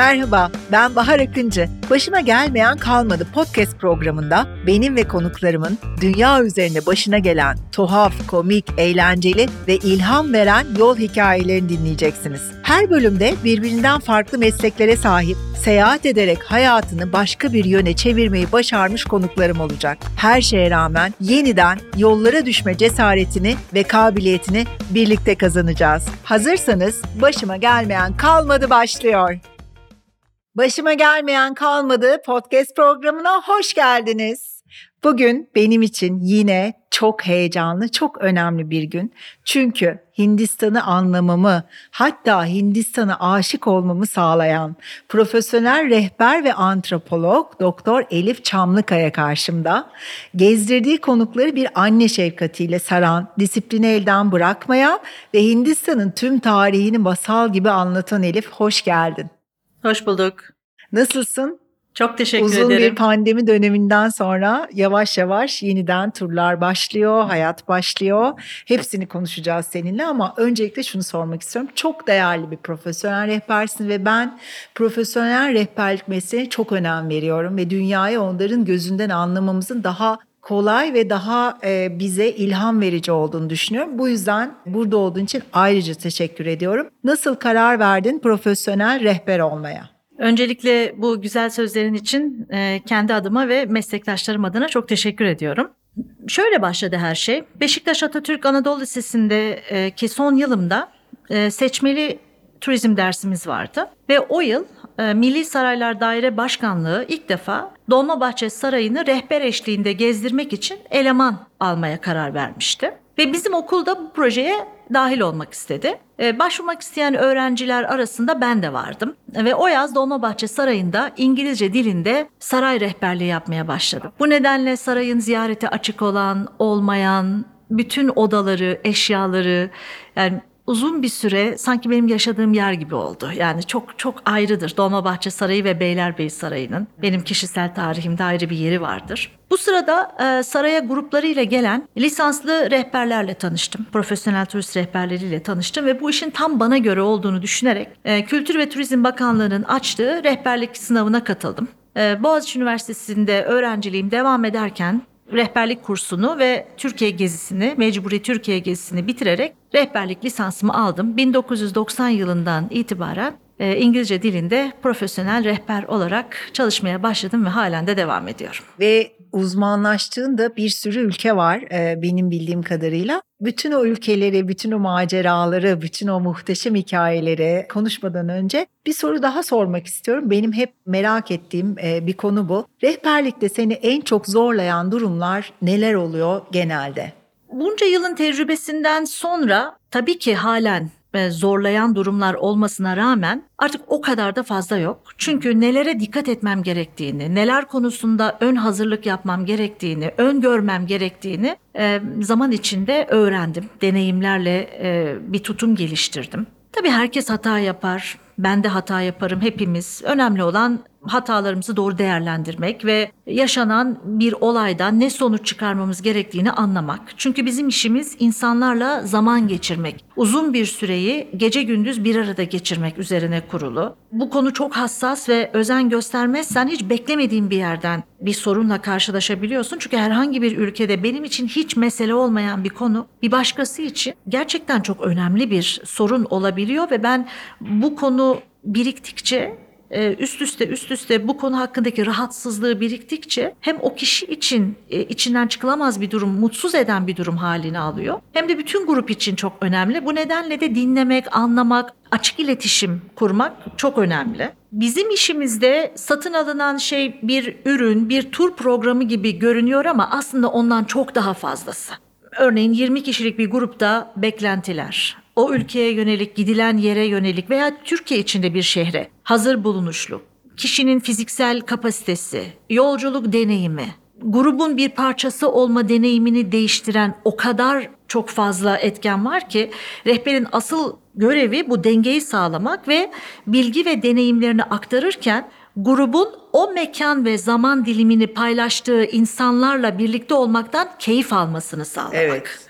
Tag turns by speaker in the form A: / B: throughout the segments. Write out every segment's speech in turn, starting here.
A: Merhaba, ben Bahar Akıncı. Başıma gelmeyen kalmadı podcast programında benim ve konuklarımın dünya üzerinde başına gelen tuhaf, komik, eğlenceli ve ilham veren yol hikayelerini dinleyeceksiniz. Her bölümde birbirinden farklı mesleklere sahip, seyahat ederek hayatını başka bir yöne çevirmeyi başarmış konuklarım olacak. Her şeye rağmen yeniden yollara düşme cesaretini ve kabiliyetini birlikte kazanacağız. Hazırsanız başıma gelmeyen kalmadı başlıyor. Başıma gelmeyen kalmadı podcast programına hoş geldiniz. Bugün benim için yine çok heyecanlı, çok önemli bir gün. Çünkü Hindistan'ı anlamamı, hatta Hindistan'a aşık olmamı sağlayan profesyonel rehber ve antropolog Doktor Elif Çamlıkaya karşımda. Gezdirdiği konukları bir anne şefkatiyle saran, disiplini elden bırakmayan ve Hindistan'ın tüm tarihini masal gibi anlatan Elif hoş geldin.
B: Hoş bulduk.
A: Nasılsın?
B: Çok teşekkür
A: Uzun
B: ederim.
A: bir pandemi döneminden sonra yavaş yavaş yeniden turlar başlıyor, hayat başlıyor. Hepsini konuşacağız seninle ama öncelikle şunu sormak istiyorum. Çok değerli bir profesyonel rehbersin ve ben profesyonel rehberlik mesleğine çok önem veriyorum ve dünyayı onların gözünden anlamamızın daha kolay ve daha e, bize ilham verici olduğunu düşünüyorum. Bu yüzden burada olduğun için ayrıca teşekkür ediyorum. Nasıl karar verdin profesyonel rehber olmaya?
B: Öncelikle bu güzel sözlerin için e, kendi adıma ve meslektaşlarım adına çok teşekkür ediyorum. Şöyle başladı her şey. Beşiktaş Atatürk Anadolu Lisesi'nde e, son yılımda seçmeli turizm dersimiz vardı. Ve o yıl Milli Saraylar Daire Başkanlığı ilk defa Dolmabahçe Sarayı'nı rehber eşliğinde gezdirmek için eleman almaya karar vermişti. Ve bizim okulda bu projeye dahil olmak istedi. Ee, başvurmak isteyen öğrenciler arasında ben de vardım. Ve o yaz Dolmabahçe Sarayı'nda İngilizce dilinde saray rehberliği yapmaya başladım. Bu nedenle sarayın ziyarete açık olan, olmayan, bütün odaları, eşyaları yani uzun bir süre sanki benim yaşadığım yer gibi oldu. Yani çok çok ayrıdır. Dolmabahçe Sarayı ve Beylerbeyi Sarayı'nın benim kişisel tarihimde ayrı bir yeri vardır. Bu sırada e, saraya gruplarıyla gelen lisanslı rehberlerle tanıştım. Profesyonel turist rehberleriyle tanıştım ve bu işin tam bana göre olduğunu düşünerek e, Kültür ve Turizm Bakanlığı'nın açtığı rehberlik sınavına katıldım. E, Boğaziçi Üniversitesi'nde öğrenciliğim devam ederken rehberlik kursunu ve Türkiye gezisini, mecburi Türkiye gezisini bitirerek rehberlik lisansımı aldım. 1990 yılından itibaren e, İngilizce dilinde profesyonel rehber olarak çalışmaya başladım ve halen de devam ediyorum.
A: Ve uzmanlaştığın da bir sürü ülke var e, benim bildiğim kadarıyla. Bütün o ülkeleri, bütün o maceraları, bütün o muhteşem hikayeleri konuşmadan önce bir soru daha sormak istiyorum. Benim hep merak ettiğim e, bir konu bu. Rehberlikte seni en çok zorlayan durumlar neler oluyor genelde?
B: Bunca yılın tecrübesinden sonra tabii ki halen zorlayan durumlar olmasına rağmen artık o kadar da fazla yok. Çünkü nelere dikkat etmem gerektiğini, neler konusunda ön hazırlık yapmam gerektiğini, ön görmem gerektiğini e, zaman içinde öğrendim. Deneyimlerle e, bir tutum geliştirdim. Tabii herkes hata yapar. Ben de hata yaparım hepimiz. Önemli olan hatalarımızı doğru değerlendirmek ve yaşanan bir olaydan ne sonuç çıkarmamız gerektiğini anlamak. Çünkü bizim işimiz insanlarla zaman geçirmek. Uzun bir süreyi gece gündüz bir arada geçirmek üzerine kurulu. Bu konu çok hassas ve özen göstermezsen hiç beklemediğin bir yerden bir sorunla karşılaşabiliyorsun. Çünkü herhangi bir ülkede benim için hiç mesele olmayan bir konu bir başkası için gerçekten çok önemli bir sorun olabiliyor ve ben bu konu biriktikçe üst üste üst üste bu konu hakkındaki rahatsızlığı biriktikçe hem o kişi için e, içinden çıkılamaz bir durum, mutsuz eden bir durum halini alıyor. Hem de bütün grup için çok önemli. Bu nedenle de dinlemek, anlamak, açık iletişim kurmak çok önemli. Bizim işimizde satın alınan şey bir ürün, bir tur programı gibi görünüyor ama aslında ondan çok daha fazlası. Örneğin 20 kişilik bir grupta beklentiler, o ülkeye yönelik, gidilen yere yönelik veya Türkiye içinde bir şehre hazır bulunuşluk, kişinin fiziksel kapasitesi, yolculuk deneyimi, grubun bir parçası olma deneyimini değiştiren o kadar çok fazla etken var ki rehberin asıl görevi bu dengeyi sağlamak ve bilgi ve deneyimlerini aktarırken grubun o mekan ve zaman dilimini paylaştığı insanlarla birlikte olmaktan keyif almasını sağlamak.
A: Evet.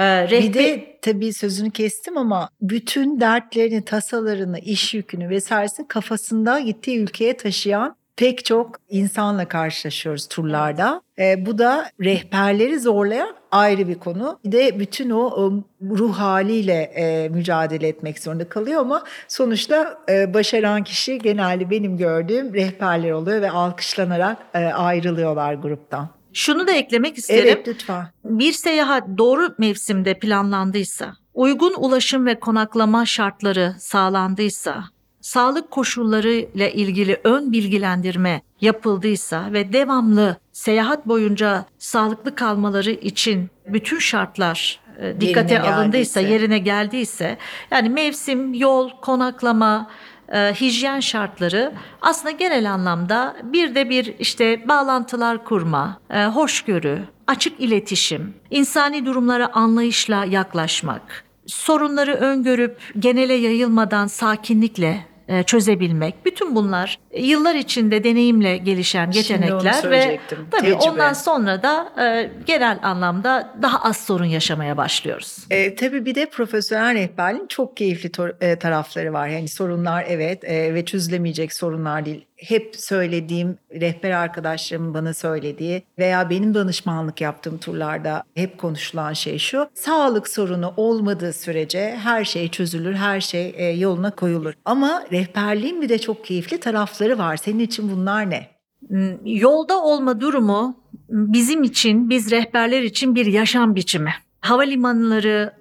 B: Ee,
A: Bir
B: rehber-
A: de tabii sözünü kestim ama bütün dertlerini, tasalarını, iş yükünü vesairesini kafasında gittiği ülkeye taşıyan pek çok insanla karşılaşıyoruz turlarda. Ee, bu da rehberleri zorlayan ayrı bir konu. Bir de bütün o, o ruh haliyle e, mücadele etmek zorunda kalıyor ama sonuçta e, başaran kişi genelde benim gördüğüm rehberler oluyor ve alkışlanarak e, ayrılıyorlar gruptan.
B: Şunu da eklemek isterim.
A: Evet lütfen.
B: Bir seyahat doğru mevsimde planlandıysa, uygun ulaşım ve konaklama şartları sağlandıysa, sağlık koşulları ile ilgili ön bilgilendirme yapıldıysa ve devamlı seyahat boyunca sağlıklı kalmaları için bütün şartlar e, dikkate
A: Yerine
B: alındıysa,
A: geldiyse.
B: yerine geldiyse, yani mevsim, yol, konaklama, e, hijyen şartları aslında genel anlamda bir de bir işte bağlantılar kurma, e, hoşgörü, açık iletişim, insani durumlara anlayışla yaklaşmak, sorunları öngörüp genele yayılmadan sakinlikle çözebilmek. Bütün bunlar e, yıllar içinde deneyimle gelişen yetenekler ve tabii
A: tecrübe.
B: ondan sonra da e, genel anlamda daha az sorun yaşamaya başlıyoruz.
A: E, tabii bir de profesyonel rehberliğin çok keyifli e, tarafları var. Yani sorunlar evet e, ve çözülemeyecek sorunlar değil. Hep söylediğim rehber arkadaşlarımın bana söylediği veya benim danışmanlık yaptığım turlarda hep konuşulan şey şu. Sağlık sorunu olmadığı sürece her şey çözülür, her şey e, yoluna koyulur. Ama rehberliğin bir de çok keyifli tarafları var. Senin için bunlar ne?
B: Hmm, Yolda olma durumu bizim için, biz rehberler için bir yaşam biçimi. Havalimanları,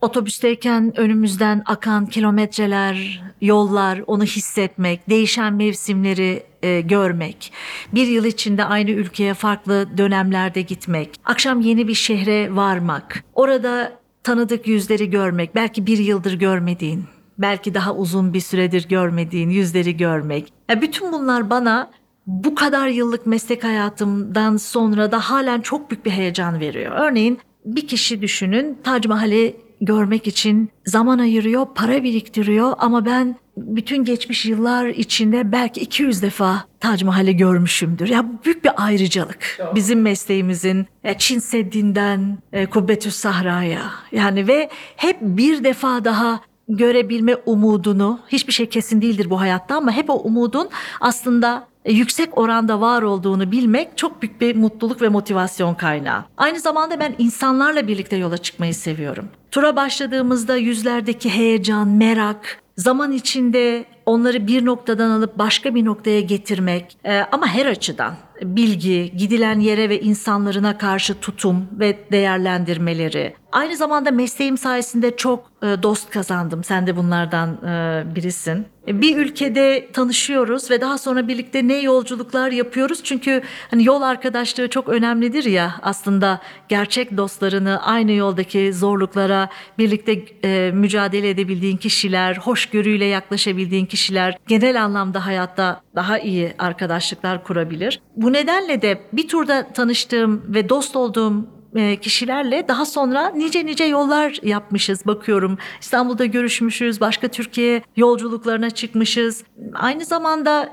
B: otobüsteyken önümüzden akan kilometreler, yollar, onu hissetmek, değişen mevsimleri e, görmek, bir yıl içinde aynı ülkeye farklı dönemlerde gitmek, akşam yeni bir şehre varmak, orada tanıdık yüzleri görmek, belki bir yıldır görmediğin, belki daha uzun bir süredir görmediğin yüzleri görmek. Ya bütün bunlar bana bu kadar yıllık meslek hayatımdan sonra da halen çok büyük bir heyecan veriyor. Örneğin bir kişi düşünün Tac Mahal'i görmek için zaman ayırıyor, para biriktiriyor ama ben bütün geçmiş yıllar içinde belki 200 defa Tac Mahal'i görmüşümdür. Ya büyük bir ayrıcalık. Bizim mesleğimizin e, Çin Seddi'nden e, Kubbetüs Sahra'ya yani ve hep bir defa daha görebilme umudunu hiçbir şey kesin değildir bu hayatta ama hep o umudun aslında e, yüksek oranda var olduğunu bilmek çok büyük bir mutluluk ve motivasyon kaynağı. Aynı zamanda ben insanlarla birlikte yola çıkmayı seviyorum. Tura başladığımızda yüzlerdeki heyecan, merak, zaman içinde onları bir noktadan alıp başka bir noktaya getirmek e, ama her açıdan bilgi, gidilen yere ve insanlarına karşı tutum ve değerlendirmeleri. Aynı zamanda mesleğim sayesinde çok e, dost kazandım. Sen de bunlardan e, birisin. E, Bir ülkede tanışıyoruz ve daha sonra birlikte ne yolculuklar yapıyoruz. Çünkü hani yol arkadaşlığı çok önemlidir ya aslında gerçek dostlarını aynı yoldaki zorluklara birlikte e, mücadele edebildiğin kişiler, hoşgörüyle yaklaşabildiğin kişiler genel anlamda hayatta daha iyi arkadaşlıklar kurabilir. Bu nedenle de bir turda tanıştığım ve dost olduğum kişilerle daha sonra nice nice yollar yapmışız bakıyorum. İstanbul'da görüşmüşüz, başka Türkiye yolculuklarına çıkmışız. Aynı zamanda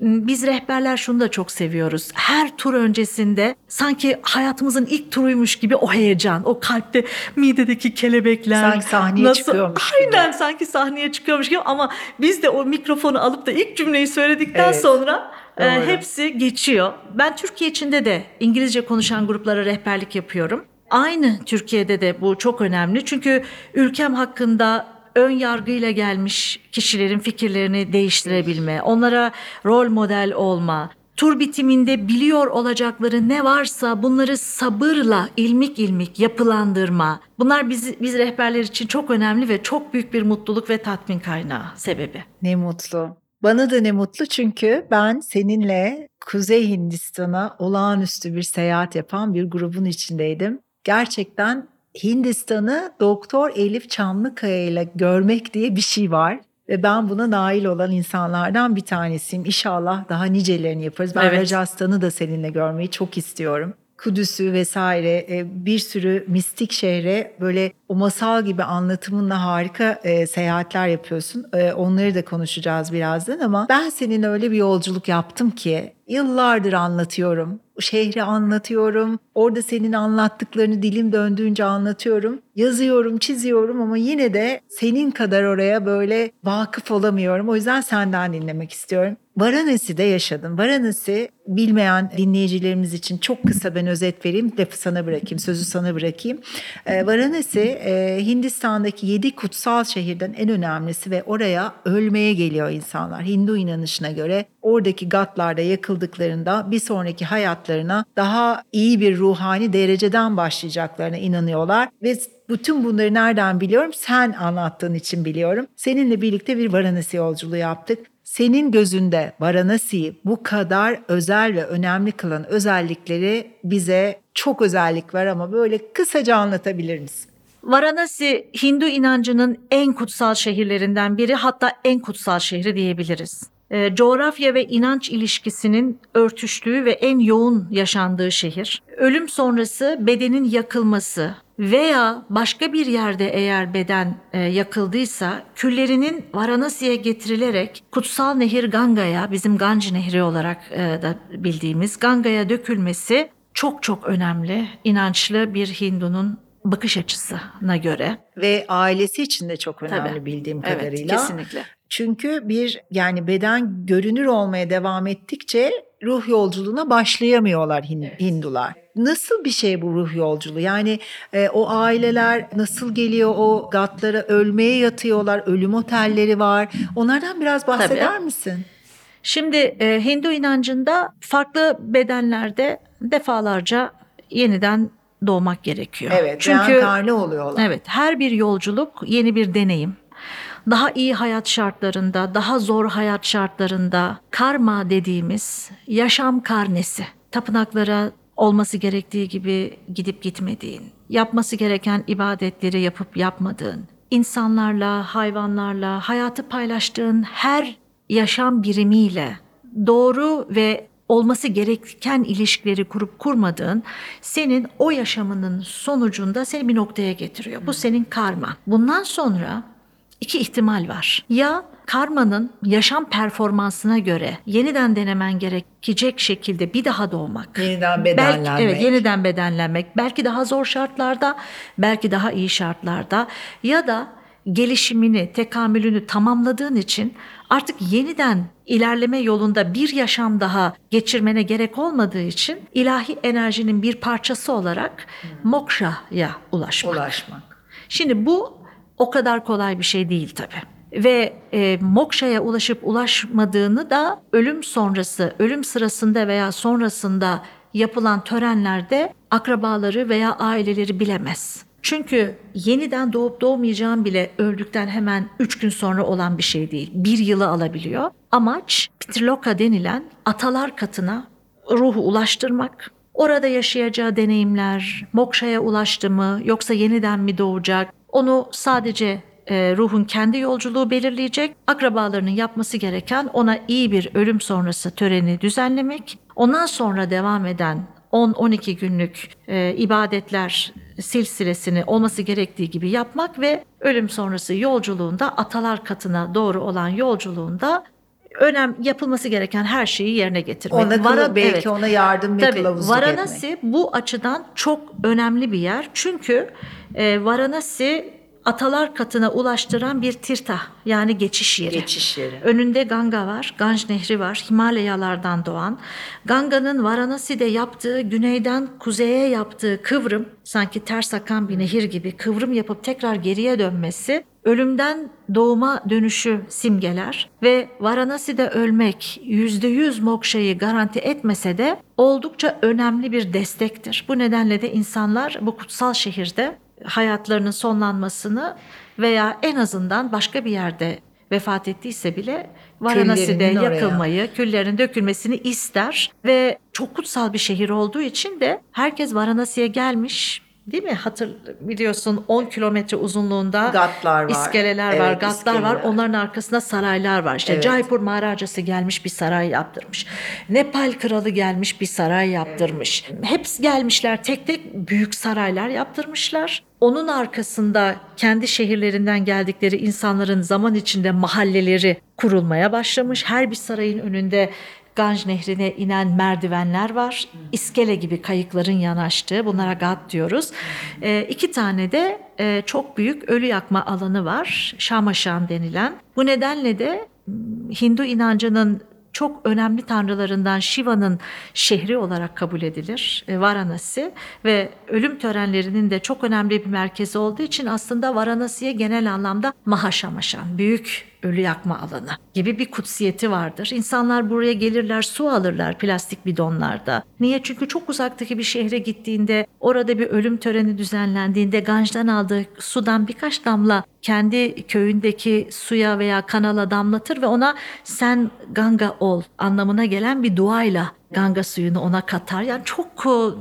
B: biz rehberler şunu da çok seviyoruz. Her tur öncesinde sanki hayatımızın ilk turuymuş gibi o heyecan, o kalpte midedeki kelebekler.
A: Sanki sahneye çıkıyormuş gibi.
B: Aynen sanki sahneye çıkıyormuş gibi ama biz de o mikrofonu alıp da ilk cümleyi söyledikten
A: Evet.
B: sonra e,
A: Doğru.
B: hepsi geçiyor. Ben Türkiye içinde de İngilizce konuşan gruplara rehberlik yapıyorum. Aynı Türkiye'de de bu çok önemli. Çünkü ülkem hakkında ön yargıyla gelmiş kişilerin fikirlerini değiştirebilme, onlara rol model olma, tur bitiminde biliyor olacakları ne varsa bunları sabırla ilmik ilmik yapılandırma. Bunlar biz, biz rehberler için çok önemli ve çok büyük bir mutluluk ve tatmin kaynağı sebebi.
A: Ne mutlu. Bana da ne mutlu çünkü ben seninle Kuzey Hindistan'a olağanüstü bir seyahat yapan bir grubun içindeydim. Gerçekten Hindistan'ı Doktor Elif Çamlıkaya ile görmek diye bir şey var. Ve ben buna nail olan insanlardan bir tanesiyim. İnşallah daha nicelerini yaparız. Ben
B: Evet.
A: Rajasthan'ı da seninle görmeyi çok istiyorum. Kudüs'ü vesaire e, bir sürü mistik şehre böyle o masal gibi anlatımınla harika e, seyahatler yapıyorsun. E, onları da konuşacağız birazdan ama ben senin öyle bir yolculuk yaptım ki yıllardır anlatıyorum. şehri anlatıyorum. Orada senin anlattıklarını dilim döndüğünce anlatıyorum. Yazıyorum, çiziyorum ama yine de senin kadar oraya böyle vakıf olamıyorum. O yüzden senden dinlemek istiyorum. Varanasi'de yaşadın. Varanasi bilmeyen dinleyicilerimiz için çok kısa ben özet vereyim. Lafı sana bırakayım, sözü sana bırakayım. Ee, Varanasi e, Hindistan'daki yedi kutsal şehirden en önemlisi ve oraya ölmeye geliyor insanlar. Hindu inanışına göre oradaki gatlarda yakıldıklarında bir sonraki hayatlarına daha iyi bir ruhani dereceden başlayacaklarına inanıyorlar ve bütün bunları nereden biliyorum? Sen anlattığın için biliyorum. Seninle birlikte bir Varanasi yolculuğu yaptık. Senin gözünde Varanasi'yi bu kadar özel ve önemli kılan özellikleri bize çok özellik var ama böyle kısaca anlatabilir misin?
B: Varanasi Hindu inancının en kutsal şehirlerinden biri hatta en kutsal şehri diyebiliriz. E, coğrafya ve inanç ilişkisinin örtüştüğü ve en yoğun yaşandığı şehir. Ölüm sonrası bedenin yakılması veya başka bir yerde eğer beden e, yakıldıysa küllerinin Varanasi'ye getirilerek kutsal nehir Ganga'ya bizim Ganj Nehri olarak e, da bildiğimiz Ganga'ya dökülmesi çok çok önemli. İnançlı bir Hindunun bakış açısına göre.
A: Ve ailesi için de çok önemli
B: Tabii.
A: bildiğim
B: Evet,
A: kadarıyla.
B: kesinlikle.
A: Çünkü bir yani beden görünür olmaya devam ettikçe ruh yolculuğuna başlayamıyorlar Hin- Hindular. Nasıl bir şey bu ruh yolculuğu? Yani e, o aileler nasıl geliyor o gatlara ölmeye yatıyorlar, ölüm otelleri var. Onlardan biraz bahseder
B: Tabii.
A: misin?
B: Şimdi e, Hindu inancında farklı bedenlerde defalarca yeniden doğmak gerekiyor.
A: Evet,
B: Çünkü
A: oluyorlar.
B: evet her bir yolculuk yeni bir deneyim. Daha iyi hayat şartlarında, daha zor hayat şartlarında karma dediğimiz yaşam karnesi. Tapınaklara olması gerektiği gibi gidip gitmediğin, yapması gereken ibadetleri yapıp yapmadığın, insanlarla, hayvanlarla hayatı paylaştığın her yaşam birimiyle doğru ve olması gereken ilişkileri kurup kurmadığın senin o yaşamının sonucunda seni bir noktaya getiriyor. Bu senin karma. Bundan sonra iki ihtimal var. Ya karmanın yaşam performansına göre yeniden denemen gerekecek şekilde bir daha doğmak.
A: Yeniden
B: Belki,
A: bedenlenmek.
B: evet yeniden bedenlenmek. Belki daha zor şartlarda, belki daha iyi şartlarda ya da gelişimini, tekamülünü tamamladığın için artık yeniden ilerleme yolunda bir yaşam daha geçirmene gerek olmadığı için ilahi enerjinin bir parçası olarak moksha'ya ulaşmak.
A: Ulaşmak.
B: Şimdi bu o kadar kolay bir şey değil tabii. Ve e, mokşaya ulaşıp ulaşmadığını da ölüm sonrası, ölüm sırasında veya sonrasında yapılan törenlerde akrabaları veya aileleri bilemez. Çünkü yeniden doğup doğmayacağın bile öldükten hemen 3 gün sonra olan bir şey değil. Bir yılı alabiliyor. Amaç Pitriloka denilen atalar katına ruhu ulaştırmak. Orada yaşayacağı deneyimler, mokşaya ulaştı mı yoksa yeniden mi doğacak? Onu sadece e, ruhun kendi yolculuğu belirleyecek. Akrabalarının yapması gereken ona iyi bir ölüm sonrası töreni düzenlemek. Ondan sonra devam eden 10-12 günlük e, ibadetler silsilesini olması gerektiği gibi yapmak ve ölüm sonrası yolculuğunda atalar katına doğru olan yolculuğunda önem yapılması gereken her şeyi yerine getirmek.
A: Ona
B: Vara-
A: belki
B: evet.
A: ona yardım ve
B: Tabii
A: kılavuzluk
B: Varanasi
A: etmek.
B: bu açıdan çok önemli bir yer. Çünkü e, Varanasi atalar katına ulaştıran bir tirta yani geçiş yeri.
A: Geçiş yeri.
B: Önünde Ganga var, Ganj Nehri var, Himalayalardan doğan. Ganga'nın Varanasi'de yaptığı, güneyden kuzeye yaptığı kıvrım, sanki ters akan bir nehir gibi kıvrım yapıp tekrar geriye dönmesi, ölümden doğuma dönüşü simgeler ve Varanasi'de ölmek yüzde yüz mokşayı garanti etmese de oldukça önemli bir destektir. Bu nedenle de insanlar bu kutsal şehirde hayatlarının sonlanmasını veya en azından başka bir yerde vefat ettiyse bile Varanasi'de
A: Küllerinin oraya.
B: yakılmayı, küllerin dökülmesini ister ve çok kutsal bir şehir olduğu için de herkes Varanasi'ye gelmiş. Değil mi? Hatır biliyorsun 10 kilometre uzunluğunda
A: Gatlar var.
B: iskeleler var,
A: Evet,
B: gatlar var.
A: iskeleler.
B: Onların arkasında saraylar var. İşte
A: Evet.
B: Jaipur Maharajası gelmiş bir saray yaptırmış. Nepal kralı gelmiş bir saray yaptırmış. Hepsi gelmişler tek tek büyük saraylar yaptırmışlar. Onun arkasında kendi şehirlerinden geldikleri insanların zaman içinde mahalleleri kurulmaya başlamış. Her bir sarayın önünde Ganj Nehri'ne inen merdivenler var. İskele gibi kayıkların yanaştığı bunlara gat diyoruz. E, iki tane de e, çok büyük ölü yakma alanı var. Şamaşan denilen. Bu nedenle de Hindu inancının çok önemli tanrılarından Shiva'nın şehri olarak kabul edilir e, Varanasi ve ölüm törenlerinin de çok önemli bir merkezi olduğu için aslında Varanasi'ye genel anlamda Mahaşamaşan, büyük ölü yakma alanı gibi bir kutsiyeti vardır. İnsanlar buraya gelirler su alırlar plastik bidonlarda. Niye? Çünkü çok uzaktaki bir şehre gittiğinde orada bir ölüm töreni düzenlendiğinde Ganj'dan aldığı sudan birkaç damla kendi köyündeki suya veya kanala damlatır ve ona sen Ganga ol anlamına gelen bir duayla Ganga suyunu ona katar. Yani çok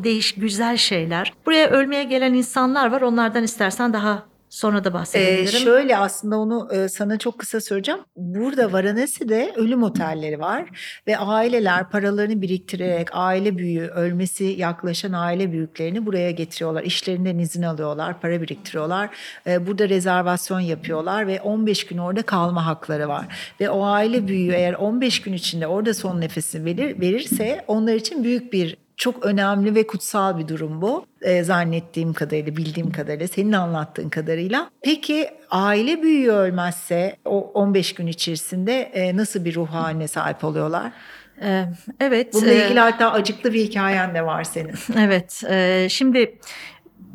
B: değiş güzel şeyler. Buraya ölmeye gelen insanlar var. Onlardan istersen daha Sonra da bahsedebilirim.
A: Ee, şöyle aslında onu e, sana çok kısa söyleyeceğim. Burada Varanasi'de ölüm otelleri var ve aileler paralarını biriktirerek aile büyüğü ölmesi yaklaşan aile büyüklerini buraya getiriyorlar. İşlerinden izin alıyorlar, para biriktiriyorlar. E, burada rezervasyon yapıyorlar ve 15 gün orada kalma hakları var. Ve o aile büyüğü eğer 15 gün içinde orada son nefesini verir, verirse onlar için büyük bir çok önemli ve kutsal bir durum bu. E, zannettiğim kadarıyla, bildiğim kadarıyla, senin anlattığın kadarıyla. Peki aile büyüğü ölmezse o 15 gün içerisinde e, nasıl bir ruh haline sahip oluyorlar?
B: Ee, evet.
A: Bununla ilgili e, hatta acıklı bir hikayen de var senin.
B: Evet. E, şimdi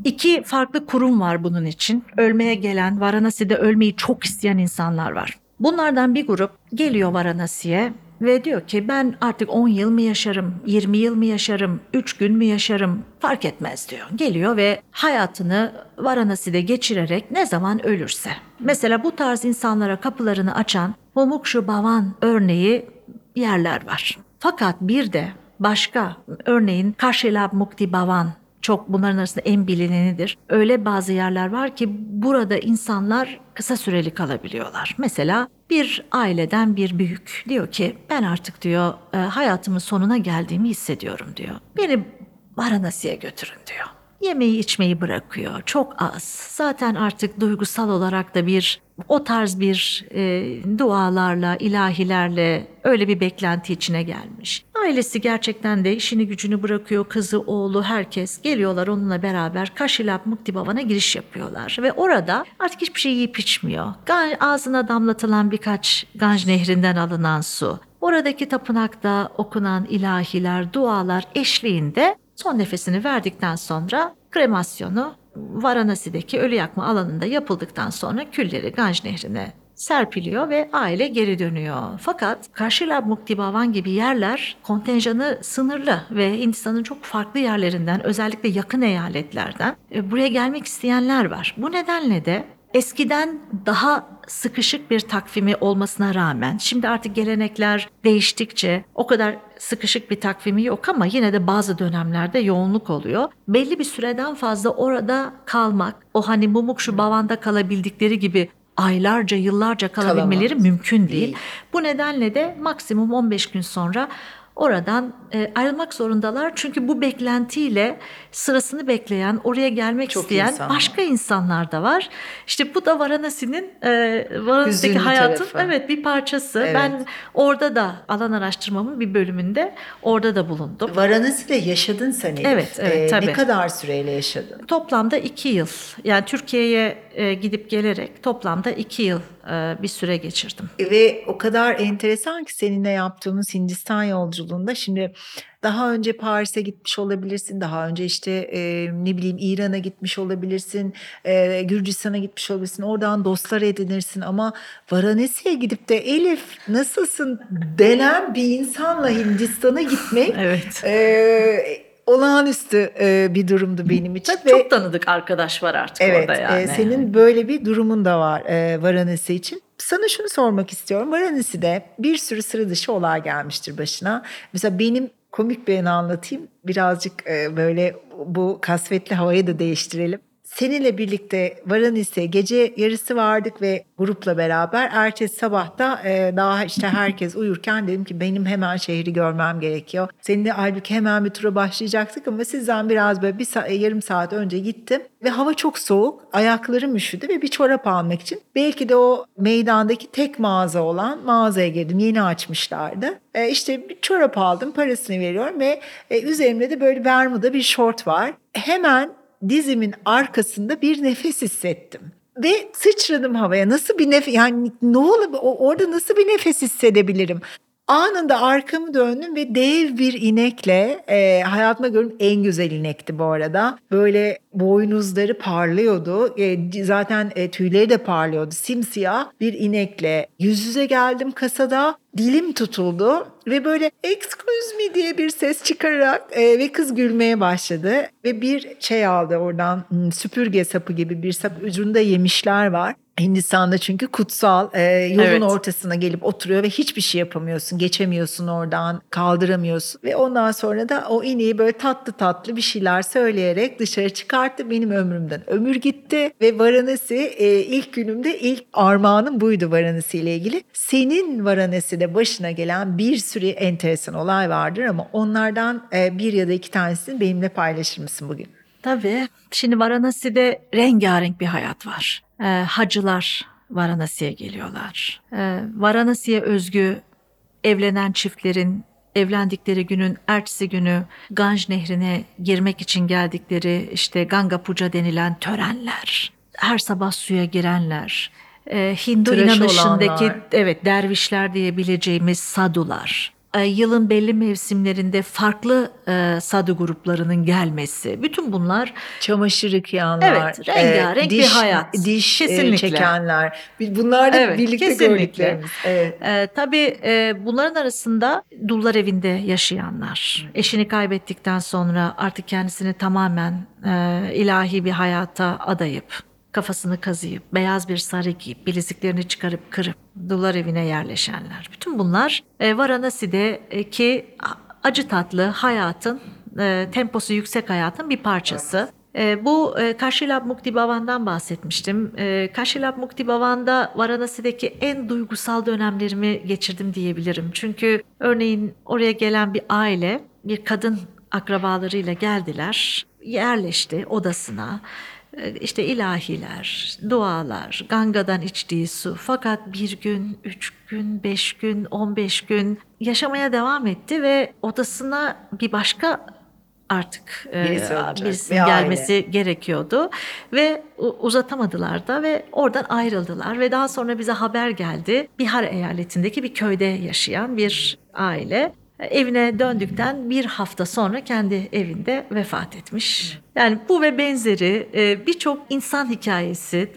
B: iki farklı kurum var bunun için. Ölmeye gelen, Varanasi'de ölmeyi çok isteyen insanlar var. Bunlardan bir grup geliyor Varanasi'ye ve diyor ki ben artık 10 yıl mı yaşarım, 20 yıl mı yaşarım, 3 gün mü yaşarım fark etmez diyor. Geliyor ve hayatını Varanasi'de geçirerek ne zaman ölürse. Mesela bu tarz insanlara kapılarını açan Mumukshu Bavan örneği yerler var. Fakat bir de başka örneğin Kaşilab Mukti Bavan çok bunların arasında en bilinenidir. Öyle bazı yerler var ki burada insanlar kısa süreli kalabiliyorlar. Mesela bir aileden bir büyük diyor ki ben artık diyor e, hayatımın sonuna geldiğimi hissediyorum diyor. Beni Varanasi'ye götürün diyor. Yemeği içmeyi bırakıyor. Çok az. Zaten artık duygusal olarak da bir o tarz bir e, dualarla, ilahilerle öyle bir beklenti içine gelmiş. Ailesi gerçekten de işini gücünü bırakıyor. Kızı, oğlu, herkes geliyorlar onunla beraber Kaşilap Muktibavan'a giriş yapıyorlar. Ve orada artık hiçbir şey yiyip içmiyor. Ağzına damlatılan birkaç Ganj nehrinden alınan su. Oradaki tapınakta okunan ilahiler, dualar eşliğinde son nefesini verdikten sonra kremasyonu Varanasi'deki ölü yakma alanında yapıldıktan sonra külleri Ganj Nehri'ne serpiliyor ve aile geri dönüyor. Fakat Karşilab Muktibavan gibi yerler kontenjanı sınırlı ve Hindistan'ın çok farklı yerlerinden özellikle yakın eyaletlerden e, buraya gelmek isteyenler var. Bu nedenle de eskiden daha sıkışık bir takvimi olmasına rağmen şimdi artık gelenekler değiştikçe o kadar sıkışık bir takvimi yok ama yine de bazı dönemlerde yoğunluk oluyor. Belli bir süreden fazla orada kalmak, o hani Mumukshu Bavan'da kalabildikleri gibi aylarca, yıllarca kalabilmeleri Kalamaz. mümkün değil. değil. Bu nedenle de maksimum 15 gün sonra oradan e, ayrılmak zorundalar. Çünkü bu beklentiyle sırasını bekleyen, oraya gelmek Çok isteyen insan başka insanlar da var. İşte bu da Varanasi'nin e, Varanasi'deki hayatın tarafı. evet bir parçası. Evet. Ben orada da alan araştırmamın bir bölümünde orada da bulundum.
A: Varanasi'de yaşadın sen Elif.
B: Evet, evet ee, tabii.
A: Ne kadar süreyle yaşadın?
B: Toplamda iki yıl. Yani Türkiye'ye e, gidip gelerek toplamda iki yıl e, bir süre geçirdim.
A: Ve o kadar enteresan ki seninle yaptığımız Hindistan yolculuğunda şimdi daha önce Paris'e gitmiş olabilirsin, daha önce işte e, ne bileyim İran'a gitmiş olabilirsin, e, Gürcistan'a gitmiş olabilirsin, oradan dostlar edinirsin ama Varanasi'ye gidip de Elif nasılsın denen bir insanla Hindistan'a gitmek
B: evet.
A: E, olağanüstü e, bir durumdu benim için.
B: Tabii çok tanıdık arkadaş var artık
A: evet,
B: orada yani.
A: E, senin böyle bir durumun da var e, Varanasi için. Sana şunu sormak istiyorum. Varanasi'de bir sürü sıra dışı olay gelmiştir başına. Mesela benim komik bir anı anlatayım. Birazcık e, böyle bu kasvetli havayı da değiştirelim. Seninle birlikte Varanis'e gece yarısı vardık ve grupla beraber ertesi sabah da e, daha işte herkes uyurken dedim ki benim hemen şehri görmem gerekiyor. Seninle halbuki hemen bir tura başlayacaktık ama sizden biraz böyle bir sa- yarım saat önce gittim ve hava çok soğuk. Ayaklarım üşüdü ve bir çorap almak için belki de o meydandaki tek mağaza olan mağazaya girdim. Yeni açmışlardı. E, işte bir çorap aldım, parasını veriyorum ve e, üzerimde de böyle bermuda bir şort var. Hemen dizimin arkasında bir nefes hissettim. Ve sıçradım havaya. Nasıl bir nefes yani ne olur orada nasıl bir nefes hissedebilirim? Anında arkamı döndüm ve dev bir inekle e, hayatıma gördüğüm en güzel inekti bu arada. Böyle boynuzları parlıyordu. E, zaten e, tüyleri de parlıyordu. Simsiyah bir inekle yüz yüze geldim kasada. Dilim tutuldu ve böyle excuse me diye bir ses çıkararak e, ve kız gülmeye başladı. Ve bir şey aldı oradan hmm, süpürge sapı gibi bir sap ucunda yemişler var. Hindistan'da çünkü kutsal e, yolun
B: Evet.
A: ortasına gelip oturuyor ve hiçbir şey yapamıyorsun. Geçemiyorsun oradan kaldıramıyorsun. Ve ondan sonra da o ineği böyle tatlı tatlı bir şeyler söyleyerek dışarı çıkarttı. Benim ömrümden ömür gitti ve Varanasi e, ilk günümde ilk armağanım buydu Varanasi ile ilgili. Senin Varanasi'de başına gelen bir sürü enteresan olay vardır ama onlardan e, bir ya da iki tanesini benimle paylaşır mısın bugün?
B: Tabii. Şimdi Varanasi'de rengarenk bir hayat var. Ee, hacılar Varanasi'ye geliyorlar. Ee, Varanasi'ye özgü evlenen çiftlerin evlendikleri günün ertesi günü Ganj Nehri'ne girmek için geldikleri işte Ganga Puja denilen törenler. Her sabah suya girenler. Ee, Hindu
A: Tıraş
B: inanışındaki
A: olanlar.
B: evet dervişler diyebileceğimiz sadular. E, Yılın belli mevsimlerinde farklı e, sadu gruplarının gelmesi. Bütün bunlar
A: Çamaşır yıkayanlar,
B: Evet, rengarenk bir hayat.
A: diş e,
B: Kesinlikle.
A: çekenler. Bunlar da
B: Evet,
A: birlikte
B: kesinlikle.
A: gördüklerimiz. Evet.
B: e, tabii e, bunların arasında dullar evinde yaşayanlar. Eşini kaybettikten sonra artık kendisini tamamen e, ilahi bir hayata adayıp kafasını kazıyıp beyaz bir sarı giyip bileziklerini çıkarıp kırıp dullar evine yerleşenler. Bütün bunlar e, Varanasi'deki acı tatlı hayatın e, temposu yüksek hayatın bir parçası. E, bu e, Kaşilab Mukti Bhavan'dan bahsetmiştim. E, Kaşilab Mukti Bhavan'da Varanasi'deki en duygusal dönemlerimi geçirdim diyebilirim. Çünkü örneğin oraya gelen bir aile bir kadın akrabalarıyla geldiler, yerleşti odasına. E, İşte ilahiler, dualar, Ganga'dan içtiği su. Fakat bir gün, üç gün, beş gün, on beş gün yaşamaya devam etti ve odasına bir başka artık e,
A: Birisi olacak,
B: birisinin
A: bir aile.
B: gelmesi gerekiyordu ve uzatamadılar da ve oradan ayrıldılar ve daha sonra bize haber geldi. Bihar eyaletindeki bir köyde yaşayan bir aile evine döndükten bir hafta sonra kendi evinde vefat etmiş. Yani bu ve benzeri e, birçok insan hikayesi.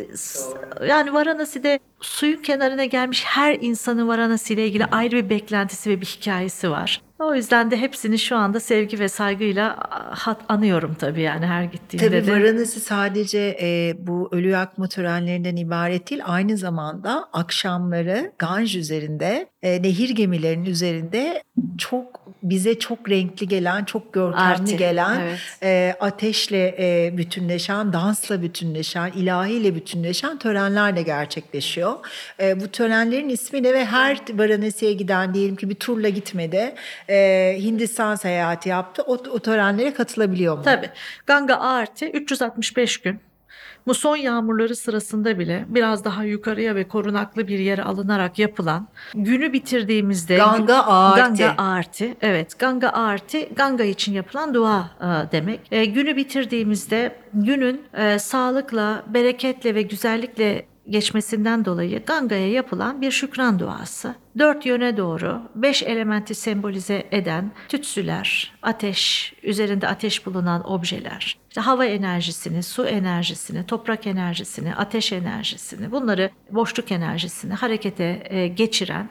B: Yani Varanasi'de suyun kenarına gelmiş her insanın Varanasi ile ilgili ayrı bir beklentisi ve bir hikayesi var. O yüzden de hepsini şu anda sevgi ve saygıyla hat anıyorum tabii yani her gittiğimde
A: Tabii
B: de.
A: Varanasi sadece e, bu ölü yakma törenlerinden ibaret değil. Aynı zamanda akşamları Ganj üzerinde, e, nehir gemilerinin üzerinde çok bize çok renkli gelen, çok görkemli
B: Arti,
A: gelen,
B: evet.
A: e, ateşle e, bütünleşen, dansla bütünleşen, ilahiyle bütünleşen törenler de gerçekleşiyor. E, bu törenlerin ismi ne ve her Varanasi'ye giden diyelim ki bir turla gitmedi, e, Hindistan seyahati yaptı, o, o törenlere katılabiliyor mu?
B: Tabii. Ganga Aarti 365 gün. Muson yağmurları sırasında bile biraz daha yukarıya ve korunaklı bir yere alınarak yapılan günü bitirdiğimizde
A: Ganga Aarti.
B: Ganga Aarti. Evet, Ganga Aarti Ganga için yapılan dua e, demek. E, günü bitirdiğimizde günün e, sağlıkla, bereketle ve güzellikle geçmesinden dolayı Ganga'ya yapılan bir şükran duası. Dört yöne doğru beş elementi sembolize eden tütsüler, ateş, üzerinde ateş bulunan objeler, işte hava enerjisini, su enerjisini, toprak enerjisini, ateş enerjisini, bunları boşluk enerjisini harekete e, geçiren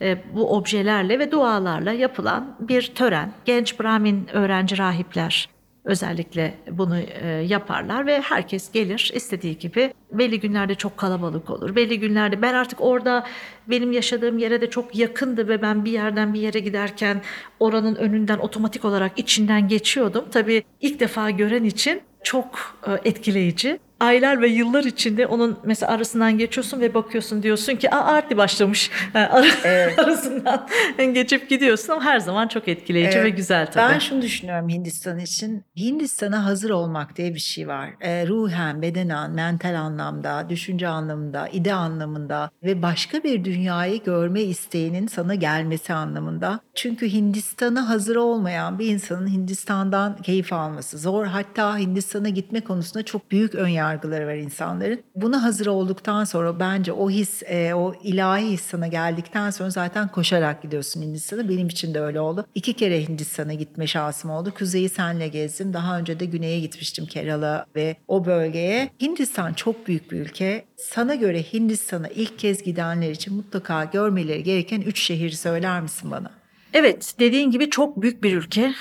B: e, bu objelerle ve dualarla yapılan bir tören. Genç Brahmin öğrenci rahipler özellikle bunu e, yaparlar ve herkes gelir istediği gibi. Belli günlerde çok kalabalık olur. Belli günlerde ben artık orada benim yaşadığım yere de çok yakındı ve ben bir yerden bir yere giderken oranın önünden otomatik olarak içinden geçiyordum. Tabii ilk defa gören için çok e, etkileyici. Aylar ve yıllar içinde onun mesela arasından geçiyorsun ve bakıyorsun diyorsun ki Aa, arti başlamış.
A: Evet.
B: arasından geçip gidiyorsun ama her zaman çok etkileyici
A: Evet.
B: ve güzel tabii.
A: Ben şunu düşünüyorum Hindistan için. Hindistan'a hazır olmak diye bir şey var. E, ruhen, bedenen, mental anlamda, düşünce anlamında, ide anlamında ve başka bir dünyayı görme isteğinin sana gelmesi anlamında. Çünkü Hindistan'a hazır olmayan bir insanın Hindistan'dan keyif alması zor. Hatta Hindistan'a gitme konusunda çok büyük ön yargıları var insanların. Buna hazır olduktan sonra bence o his, e, o ilahi his sana geldikten sonra zaten koşarak gidiyorsun Hindistan'a. Benim için de öyle oldu. İki kere Hindistan'a gitme şansım oldu. Kuzeyi senle gezdim. Daha önce de güneye gitmiştim Kerala ve o bölgeye. Hindistan çok büyük bir ülke. Sana göre Hindistan'a ilk kez gidenler için mutlaka görmeleri gereken üç şehir söyler misin bana?
B: Evet dediğin gibi çok büyük bir ülke.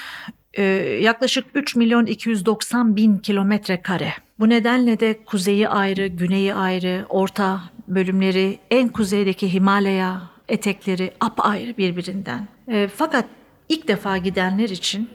B: Ee, yaklaşık 3 milyon 290 bin kilometre kare. Bu nedenle de kuzeyi ayrı, güneyi ayrı, orta bölümleri, en kuzeydeki Himalaya etekleri apayrı birbirinden. Ee, fakat ilk defa gidenler için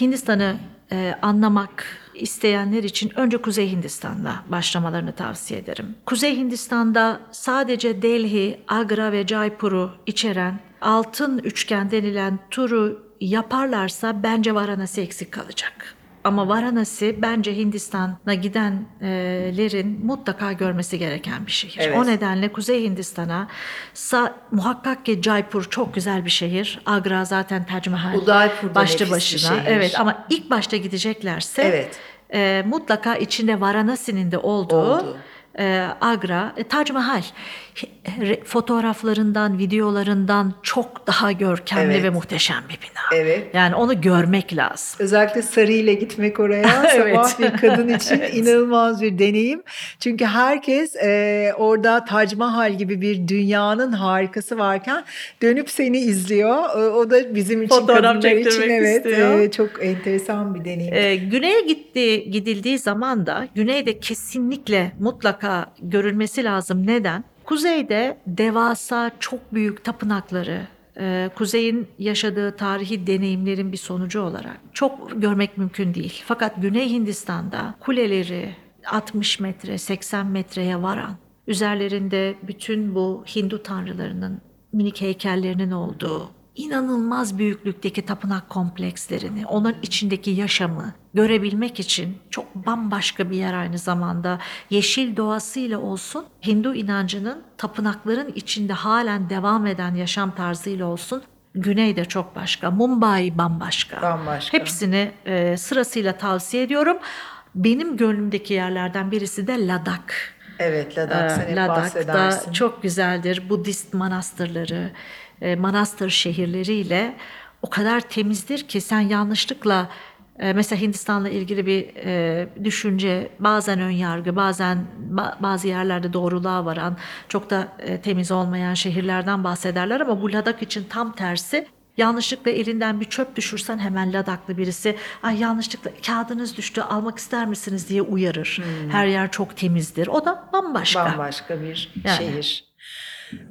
B: Hindistan'ı e, anlamak isteyenler için önce Kuzey Hindistan'da başlamalarını tavsiye ederim. Kuzey Hindistan'da sadece Delhi, Agra ve Jaipur'u içeren altın üçgen denilen turu yaparlarsa bence Varanasi eksik kalacak. Ama Varanasi bence Hindistan'a gidenlerin mutlaka görmesi gereken bir şehir.
A: Evet.
B: O nedenle Kuzey Hindistan'a muhakkak ki Jaipur çok güzel bir şehir. Agra zaten Taj Mahal başlı başına. Evet ama ilk başta gideceklerse
A: Evet.
B: e, mutlaka içinde Varanasi'nin de olduğu
A: Oldu.
B: e, Agra, e, Taj Mahal fotoğraflarından, videolarından çok daha görkemli
A: Evet.
B: ve muhteşem bir bina.
A: Evet.
B: Yani onu görmek lazım.
A: Özellikle sarı ile gitmek oraya
B: Evet.
A: sabah bir kadın için
B: Evet.
A: inanılmaz bir deneyim. Çünkü herkes e, orada Tac Mahal gibi bir dünyanın harikası varken dönüp seni izliyor. O, o da bizim için
B: Fotoğraf
A: kadınlar için evet e, çok enteresan bir deneyim.
B: Ee, güneye gitti gidildiği zaman da güneyde kesinlikle mutlaka görülmesi lazım. Neden? Kuzeyde devasa çok büyük tapınakları, e, kuzeyin yaşadığı tarihi deneyimlerin bir sonucu olarak çok görmek mümkün değil. Fakat Güney Hindistan'da kuleleri 60 metre, 80 metreye varan, üzerlerinde bütün bu Hindu tanrılarının minik heykellerinin olduğu, inanılmaz büyüklükteki tapınak komplekslerini, onun içindeki yaşamı görebilmek için çok bambaşka bir yer aynı zamanda. Yeşil doğasıyla olsun, Hindu inancının tapınakların içinde halen devam eden yaşam tarzıyla olsun, Güney de çok başka, Mumbai bambaşka.
A: Bambaşka.
B: Hepsini e, sırasıyla tavsiye ediyorum. Benim gönlümdeki yerlerden birisi de Ladak.
A: evet Ladak sen
B: Ee, Ladak'ta
A: bahsedersin.
B: çok güzeldir. Budist manastırları, e, manastır şehirleriyle o kadar temizdir ki sen yanlışlıkla e, mesela Hindistan'la ilgili bir e, düşünce, bazen ön yargı, bazen ba- bazı yerlerde doğruluğa varan, çok da e, temiz olmayan şehirlerden bahsederler ama bu Ladak için tam tersi. Yanlışlıkla elinden bir çöp düşürsen hemen ladaklı birisi ay yanlışlıkla kağıdınız düştü almak ister misiniz diye uyarır. Her yer çok temizdir. O da bambaşka.
A: Bambaşka bir
B: Yani.
A: şehir.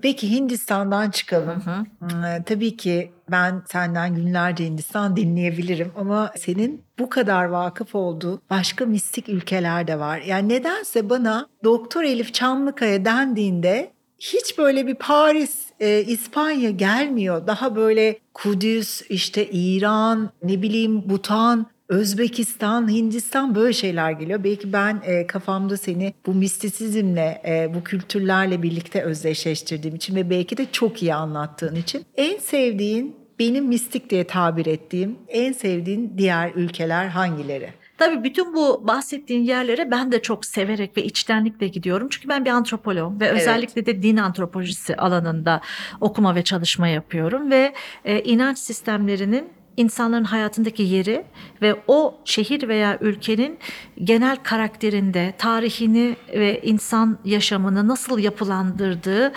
A: Peki Hindistan'dan çıkalım. Hmm, Tabii ki ben senden günlerce Hindistan dinleyebilirim ama senin bu kadar vakıf olduğu başka mistik ülkeler de var. Yani nedense bana Doktor Elif Çamlıkaya dendiğinde hiç böyle bir Paris, e, İspanya gelmiyor. Daha böyle Kudüs, işte İran, ne bileyim Butan, Özbekistan, Hindistan böyle şeyler geliyor. Belki ben e, kafamda seni bu mistisizmle, e, bu kültürlerle birlikte özdeşleştirdiğim için ve belki de çok iyi anlattığın için en sevdiğin, benim mistik diye tabir ettiğim en sevdiğin diğer ülkeler hangileri?
B: Tabii bütün bu bahsettiğin yerlere ben de çok severek ve içtenlikle gidiyorum. Çünkü ben bir antropoloğum ve özellikle de din antropolojisi alanında okuma ve çalışma yapıyorum ve e, inanç sistemlerinin insanların hayatındaki yeri ve o şehir veya ülkenin genel karakterinde tarihini ve insan yaşamını nasıl yapılandırdığı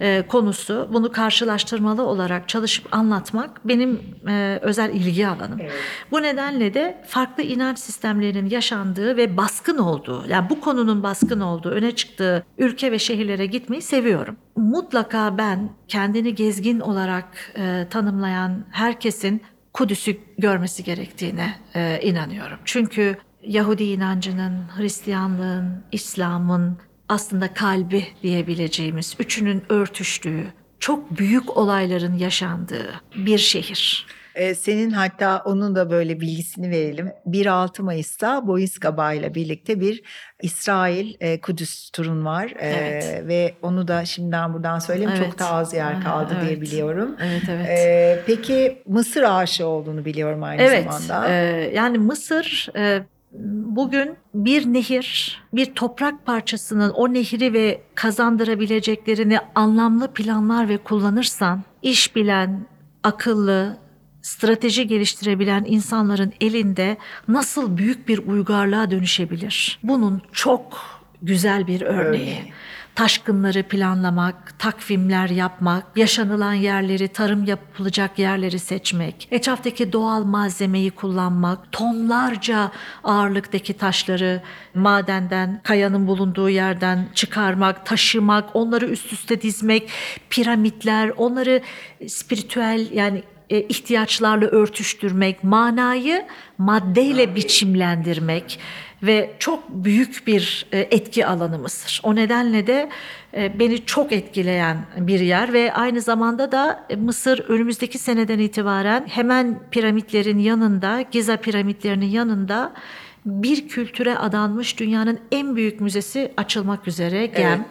B: e, konusu bunu karşılaştırmalı olarak çalışıp anlatmak benim e, özel ilgi alanım.
A: Evet.
B: Bu nedenle de farklı inanç sistemlerinin yaşandığı ve baskın olduğu, yani bu konunun baskın olduğu, öne çıktığı ülke ve şehirlere gitmeyi seviyorum. Mutlaka ben kendini gezgin olarak e, tanımlayan herkesin Kudüs'ü görmesi gerektiğine e, inanıyorum. Çünkü Yahudi inancının, Hristiyanlığın, İslam'ın aslında kalbi diyebileceğimiz üçünün örtüştüğü, çok büyük olayların yaşandığı bir şehir.
A: Ee, senin hatta onun da böyle bilgisini verelim. 1-6 Mayıs'ta Boyiskaba ile birlikte bir İsrail e, Kudüs turun var. Ee,
B: Evet.
A: Ve onu da şimdiden buradan söyleyeyim. Çok
B: Evet.
A: da az yer kaldı diye
B: evet.
A: biliyorum.
B: Evet evet.
A: Ee, peki Mısır aşığı olduğunu biliyorum aynı
B: Evet,
A: zamanda.
B: e, yani Mısır e, bugün bir nehir, bir toprak parçasının o nehri ve kazandırabileceklerini anlamlı planlar ve kullanırsan, iş bilen, akıllı, strateji geliştirebilen insanların elinde nasıl büyük bir uygarlığa dönüşebilir? Bunun çok güzel bir örneği.
A: Örneği.
B: Taşkınları planlamak, takvimler yapmak, yaşanılan yerleri, tarım yapılacak yerleri seçmek, etraftaki doğal malzemeyi kullanmak, tonlarca ağırlıktaki taşları madenden, kayanın bulunduğu yerden çıkarmak, taşımak, onları üst üste dizmek, piramitler, onları spiritüel yani ihtiyaçlarla örtüştürmek, manayı maddeyle biçimlendirmek ve çok büyük bir e, etki alanı Mısır. O nedenle de e, beni çok etkileyen bir yer ve aynı zamanda da e, Mısır önümüzdeki seneden itibaren hemen piramitlerin yanında, Giza piramitlerinin yanında bir kültüre adanmış dünyanın en büyük müzesi açılmak üzere GEM.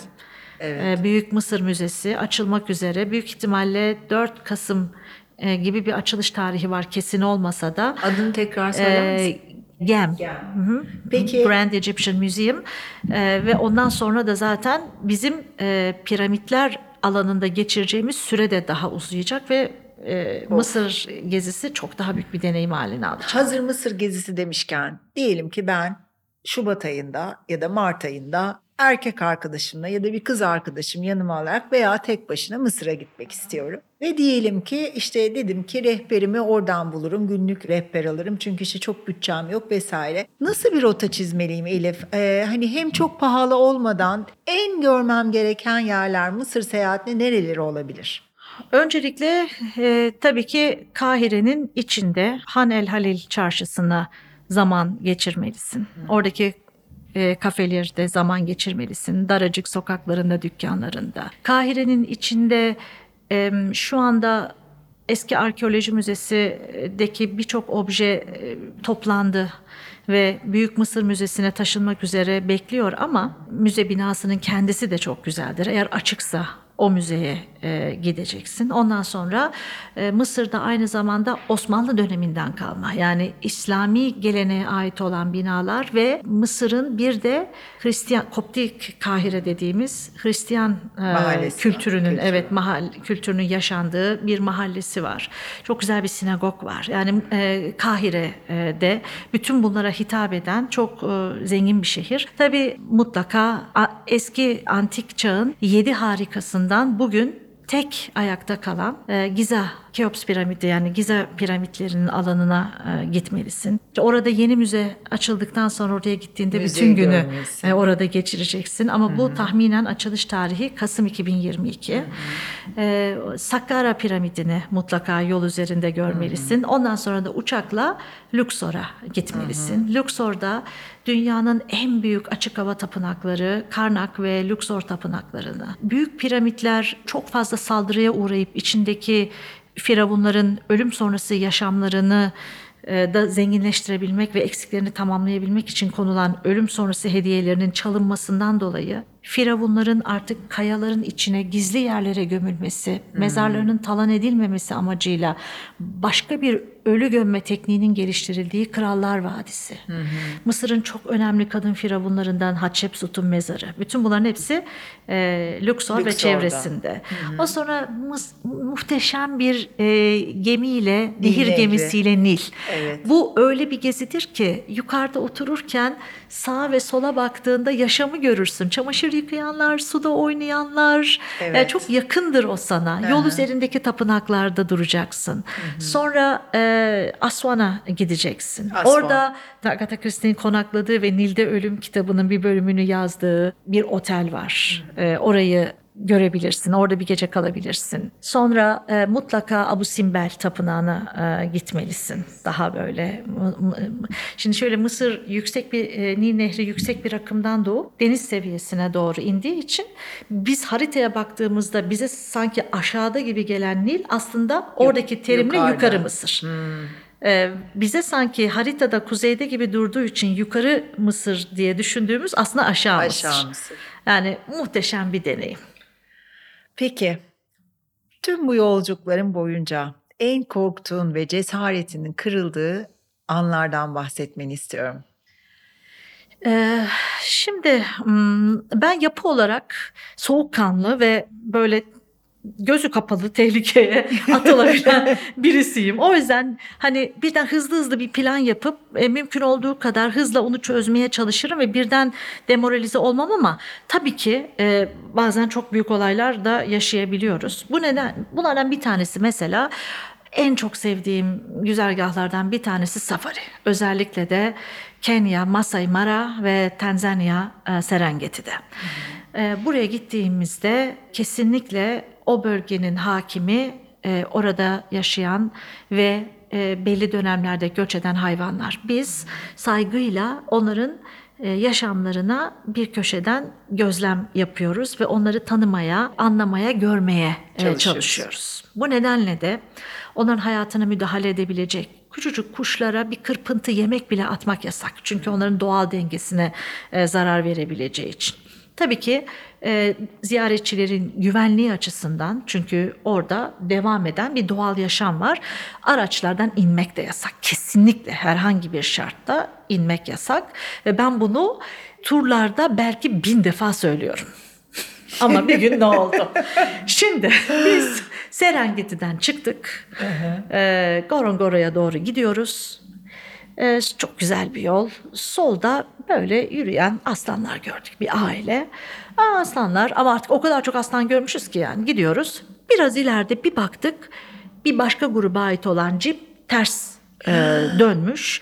A: Evet.
B: Ee, Büyük Mısır Müzesi açılmak üzere. Büyük ihtimalle 4 Kasım e, gibi bir açılış tarihi var kesin olmasa da.
A: Adını tekrar söyler misin?
B: Ee, GEM.
A: Gem.
B: Hı hı.
A: Peki-
B: Grand Egyptian Museum Ee, ve ondan sonra da zaten bizim e, piramitler alanında geçireceğimiz süre de daha uzayacak ve e, Mısır gezisi çok daha büyük bir deneyim haline alacak.
A: Hazır Mısır gezisi demişken diyelim ki ben Şubat ayında ya da Mart ayında erkek arkadaşımla ya da bir kız arkadaşım yanıma alarak veya tek başına Mısır'a gitmek istiyorum. Ve diyelim ki işte dedim ki rehberimi oradan bulurum, günlük rehber alırım çünkü işte çok bütçem yok vesaire. Nasıl bir rota çizmeliyim Elif? Ee, hani hem çok pahalı olmadan en görmem gereken yerler Mısır seyahatine nereleri olabilir?
B: Öncelikle e, tabii ki Kahire'nin içinde Han el Halil çarşısına zaman geçirmelisin. Oradaki e, kafelerde zaman geçirmelisin. Daracık sokaklarında, dükkanlarında. Kahire'nin içinde e, şu anda eski arkeoloji müzesindeki birçok obje e, toplandı ve Büyük Mısır Müzesi'ne taşınmak üzere bekliyor ama müze binasının kendisi de çok güzeldir. Eğer açıksa o müzeye e, gideceksin. Ondan sonra e, Mısır'da aynı zamanda Osmanlı döneminden kalma yani İslami geleneğe ait olan binalar ve Mısır'ın bir de Hristiyan Koptik Kahire dediğimiz Hristiyan e,
A: Mahallesi var,
B: kültürünün
A: kültürü.
B: evet mahal kültürünün yaşandığı bir mahallesi var. Çok güzel bir sinagog var. Yani e, Kahire'de bütün bunlara hitap eden çok e, zengin bir şehir. Tabii mutlaka a- eski antik çağın yedi harikasından bugün tek ayakta kalan e, Giza Keops piramidi yani Giza piramitlerinin alanına e, gitmelisin. İşte orada yeni müze açıldıktan sonra oraya gittiğinde
A: Müzeyi
B: bütün günü e, orada geçireceksin. Ama bu tahminen açılış tarihi Kasım 2022. E, Saqqara piramidini mutlaka yol üzerinde görmelisin. Ondan sonra da uçakla Luxor'a gitmelisin. Luxor'da dünyanın en büyük açık hava tapınakları Karnak ve Luxor tapınaklarını. Büyük piramitler çok fazla saldırıya uğrayıp içindeki firavunların ölüm sonrası yaşamlarını e, da zenginleştirebilmek ve eksiklerini tamamlayabilmek için konulan ölüm sonrası hediyelerinin çalınmasından dolayı firavunların artık kayaların içine gizli yerlere gömülmesi, mezarlarının talan edilmemesi amacıyla başka bir ölü gömme tekniğinin geliştirildiği Krallar Vadisi. Mısır'ın çok önemli kadın firavunlarından Hatshepsut'un mezarı. Bütün bunların hepsi e, Luxor ve
A: Luxor'da.
B: çevresinde. O sonra muhteşem bir e, gemiyle, nehir
A: Nehri.
B: gemisiyle Nil.
A: Evet.
B: Bu öyle bir gezidir ki yukarıda otururken sağa ve sola baktığında yaşamı görürsün. Çamaşır yıkayanlar, suda oynayanlar.
A: Evet.
B: Yani çok yakındır o sana. Yol üzerindeki tapınaklarda duracaksın. Sonra e, Aswan'a gideceksin.
A: Aswan.
B: Orada Agatha Christie'nin konakladığı ve Nil'de Ölüm kitabının bir bölümünü yazdığı bir otel var. E, orayı görebilirsin. Orada bir gece kalabilirsin. Sonra e, mutlaka Abu Simbel tapınağına e, gitmelisin. Daha böyle. Şimdi şöyle Mısır yüksek bir e, Nil Nehri yüksek bir akımdan doğup deniz seviyesine doğru indiği için biz haritaya baktığımızda bize sanki aşağıda gibi gelen Nil aslında oradaki terimle
A: yukarıda.
B: yukarı Mısır. Ee, bize sanki haritada kuzeyde gibi durduğu için yukarı Mısır diye düşündüğümüz aslında aşağı, Mısır.
A: Aşağı Mısır.
B: Yani muhteşem bir deneyim.
A: Peki tüm bu yolculukların boyunca en korktuğun ve cesaretinin kırıldığı anlardan bahsetmeni istiyorum.
B: Şimdi ben yapı olarak soğukkanlı ve böyle gözü kapalı tehlikeye atılabilen birisiyim. O yüzden hani birden hızlı hızlı bir plan yapıp e, mümkün olduğu kadar hızla onu çözmeye çalışırım ve birden demoralize olmam ama tabii ki e, bazen çok büyük olaylar da yaşayabiliyoruz. Bu neden? Bunlardan bir tanesi mesela en çok sevdiğim güzergahlardan bir tanesi safari. Özellikle de Kenya, Masai Mara ve Tanzanya e, Serengeti'de. E, Buraya gittiğimizde kesinlikle o bölgenin hakimi e, orada yaşayan ve e, belli dönemlerde göç eden hayvanlar. Biz saygıyla onların e, yaşamlarına bir köşeden gözlem yapıyoruz ve onları tanımaya, anlamaya, görmeye
A: Çalışıyoruz.
B: çalışıyoruz. Bu nedenle de onların hayatına müdahale edebilecek küçücük kuşlara bir kırpıntı yemek bile atmak yasak. Çünkü onların doğal dengesine zarar verebileceği için. Tabii ki e, ziyaretçilerin güvenliği açısından çünkü orada devam eden bir doğal yaşam var. Araçlardan inmek de yasak. Kesinlikle herhangi bir şartta inmek yasak. Ve ben bunu turlarda belki bin defa söylüyorum. Ama bir gün ne oldu? Şimdi biz Serengeti'den çıktık. Ee, Gorongoro'ya doğru gidiyoruz. Ee, çok güzel bir yol. Solda böyle yürüyen aslanlar gördük bir aile. Aa, aslanlar ama artık o kadar çok aslan görmüşüz ki yani gidiyoruz. Biraz ileride bir baktık bir başka gruba ait olan cip ters e, dönmüş.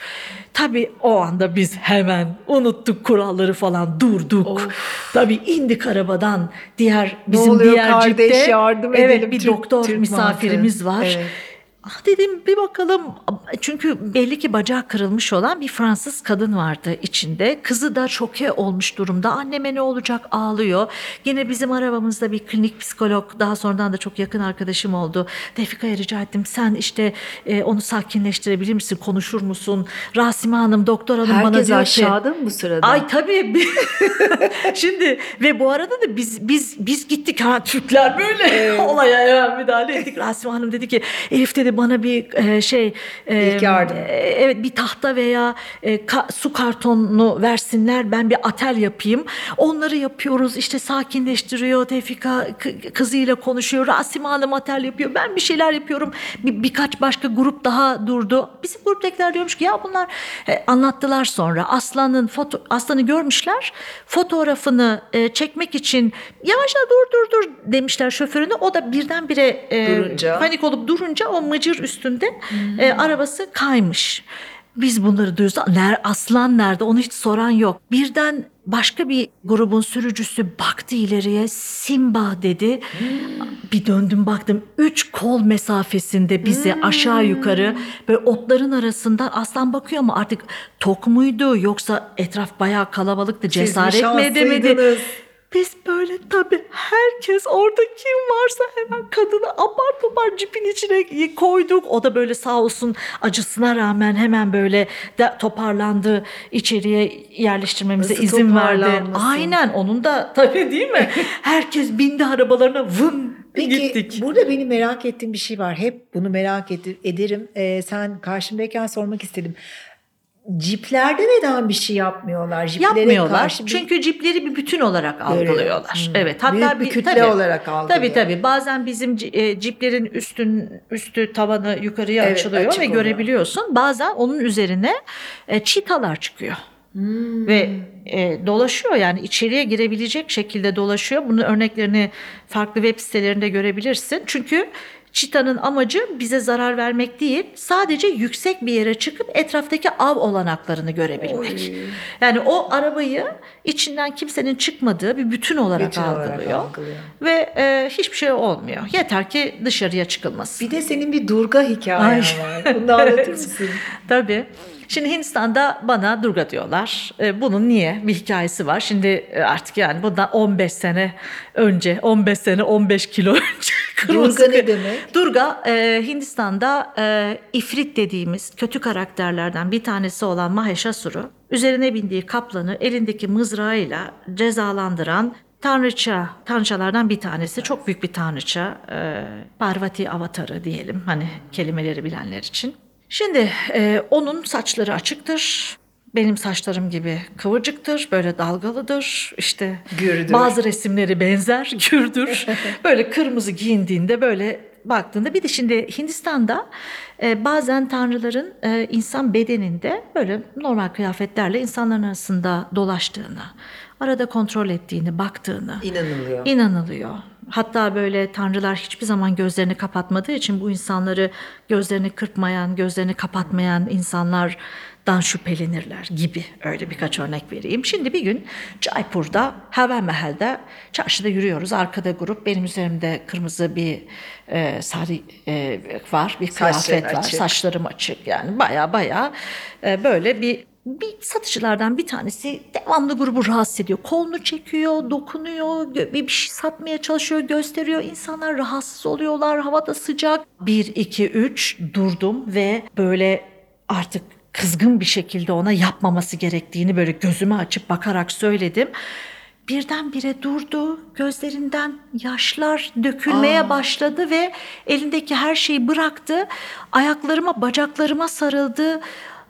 B: Tabii o anda biz hemen unuttuk kuralları falan durduk. Tabii indik arabadan diğer bizim
A: oluyor
B: diğer
A: kardeş,
B: cipte
A: yardım
B: evet
A: edelim,
B: bir
A: Türk-
B: doktor
A: Türk
B: misafirimiz
A: mantığı.
B: var.
A: Evet.
B: Ah dedim bir bakalım çünkü belli ki bacağı kırılmış olan bir Fransız kadın vardı içinde. Kızı da şoke olmuş durumda. Anneme ne olacak ağlıyor. Yine bizim arabamızda bir klinik psikolog daha sonradan da çok yakın arkadaşım oldu. Defika'ya rica ettim sen işte e, onu sakinleştirebilir misin konuşur musun? Rasime Hanım doktor hanım bana
A: Herkes
B: diyor ki.
A: aşağıda mı bu sırada?
B: Ay tabii. Şimdi ve bu arada da biz biz biz gittik ha Türkler böyle olaya hemen müdahale ettik. Rasim Hanım dedi ki Elif dedi bana bir e, şey e,
A: İlk yardım.
B: e, evet bir tahta veya e, ka- su kartonunu versinler ben bir atel yapayım. Onları yapıyoruz işte sakinleştiriyor. Tevfika kızıyla konuşuyor. Rasim Hanım atel yapıyor. Ben bir şeyler yapıyorum. Bir, birkaç başka grup daha durdu. Bizim gruptakiler diyormuş ki ya bunlar e, anlattılar sonra. Aslanın foto aslanı görmüşler. Fotoğrafını e, çekmek için yavaş yavaş dur dur dur demişler şoförüne. O da birdenbire e,
A: Durunca.
B: panik olup durunca o mıcır üstünde e, arabası kaymış. Biz bunları duyuyoruz. Ner, aslan nerede? Onu hiç soran yok. Birden başka bir grubun sürücüsü baktı ileriye. Simba dedi. Bir döndüm baktım. Üç kol mesafesinde bize aşağı yukarı böyle otların arasında aslan bakıyor ama artık tok muydu yoksa etraf bayağı kalabalıktı. Cesaret mi edemedi? Biz böyle tabii herkes orada kim varsa hemen kadını apar topar cipin içine koyduk. O da böyle sağ olsun acısına rağmen hemen böyle de toparlandı. içeriye yerleştirmemize
A: Nasıl
B: izin verdi. Aynen onun da tabii değil mi? herkes bindi arabalarına vın
A: Peki
B: gittik.
A: burada beni merak ettiğim bir şey var. Hep bunu merak ed- ederim. Ee, sen karşımdayken sormak istedim. Ciplerde neden bir şey yapmıyorlar? Ciplere
B: Yapmıyorlar.
A: karşı bir-
B: Çünkü cipleri bir bütün olarak algılıyorlar.
A: Hmm.
B: Evet. Hatta
A: Büyük bir kütle
B: tabii,
A: olarak algılıyor.
B: Tabii tabii. Bazen bizim ci- e, ciplerin üstün üstü tavanı yukarıya
A: Evet,
B: açılıyor ve
A: oluyor.
B: görebiliyorsun. Bazen onun üzerine e, çitalar çıkıyor.
A: Hmm.
B: Ve e, dolaşıyor yani içeriye girebilecek şekilde dolaşıyor. Bunun örneklerini farklı web sitelerinde görebilirsin. Çünkü Çitanın amacı bize zarar vermek değil, sadece yüksek bir yere çıkıp etraftaki av olanaklarını görebilmek. Yani o arabayı içinden kimsenin çıkmadığı bir bütün olarak
A: Bütün olarak
B: algılıyor.
A: algılıyor.
B: Ve e, hiçbir şey olmuyor. Yeter ki dışarıya çıkılmasın.
A: Bir de senin bir Durga hikayen
B: Ay.
A: var. Bunu da anlatır mısın?
B: Tabii. Şimdi Hindistan'da bana Durga diyorlar. E, bunun niye? Bir hikayesi var. Şimdi e, artık yani bundan 15 sene önce, 15 sene 15 kilo önce.
A: Durga ne demek?
B: Durga e, Hindistan'da ifrit dediğimiz kötü karakterlerden bir tanesi olan Maheshasuru üzerine bindiği kaplanı elindeki mızrağıyla cezalandıran tanrıça, tanrıçalardan bir tanesi. Çok büyük bir tanrıça. Parvati avatarı diyelim hani kelimeleri bilenler için. Şimdi e, onun saçları açıktır. Benim saçlarım gibi kıvırcıktır, böyle dalgalıdır. İşte
A: Gürdür.
B: bazı resimleri benzer, gürdür. böyle kırmızı giyindiğinde böyle baktığında bir de şimdi Hindistan'da e, bazen tanrıların e, insan bedeninde böyle normal kıyafetlerle insanların arasında dolaştığını, arada kontrol ettiğini, baktığını
A: İnanılıyor.
B: inanılıyor. Hatta böyle tanrılar hiçbir zaman gözlerini kapatmadığı için bu insanları gözlerini kırpmayan, gözlerini kapatmayan insanlardan şüphelenirler gibi öyle birkaç örnek vereyim. Şimdi bir gün Jaipur'da Hava Mahal'de çarşıda yürüyoruz. Arkada grup benim üzerimde kırmızı bir e, sarı e, var, bir
A: Saçların
B: kıyafet var.
A: açık.
B: Saçlarım açık yani baya baya e, böyle bir bir satıcılardan bir tanesi devamlı grubu rahatsız ediyor. Kolunu çekiyor, dokunuyor, bir şey satmaya çalışıyor, gösteriyor. İnsanlar rahatsız oluyorlar, havada sıcak. Bir, iki, üç durdum ve böyle artık kızgın bir şekilde ona yapmaması gerektiğini böyle gözümü açıp bakarak söyledim. Birdenbire durdu, gözlerinden yaşlar dökülmeye başladı ve elindeki her şeyi bıraktı. Ayaklarıma, bacaklarıma sarıldı.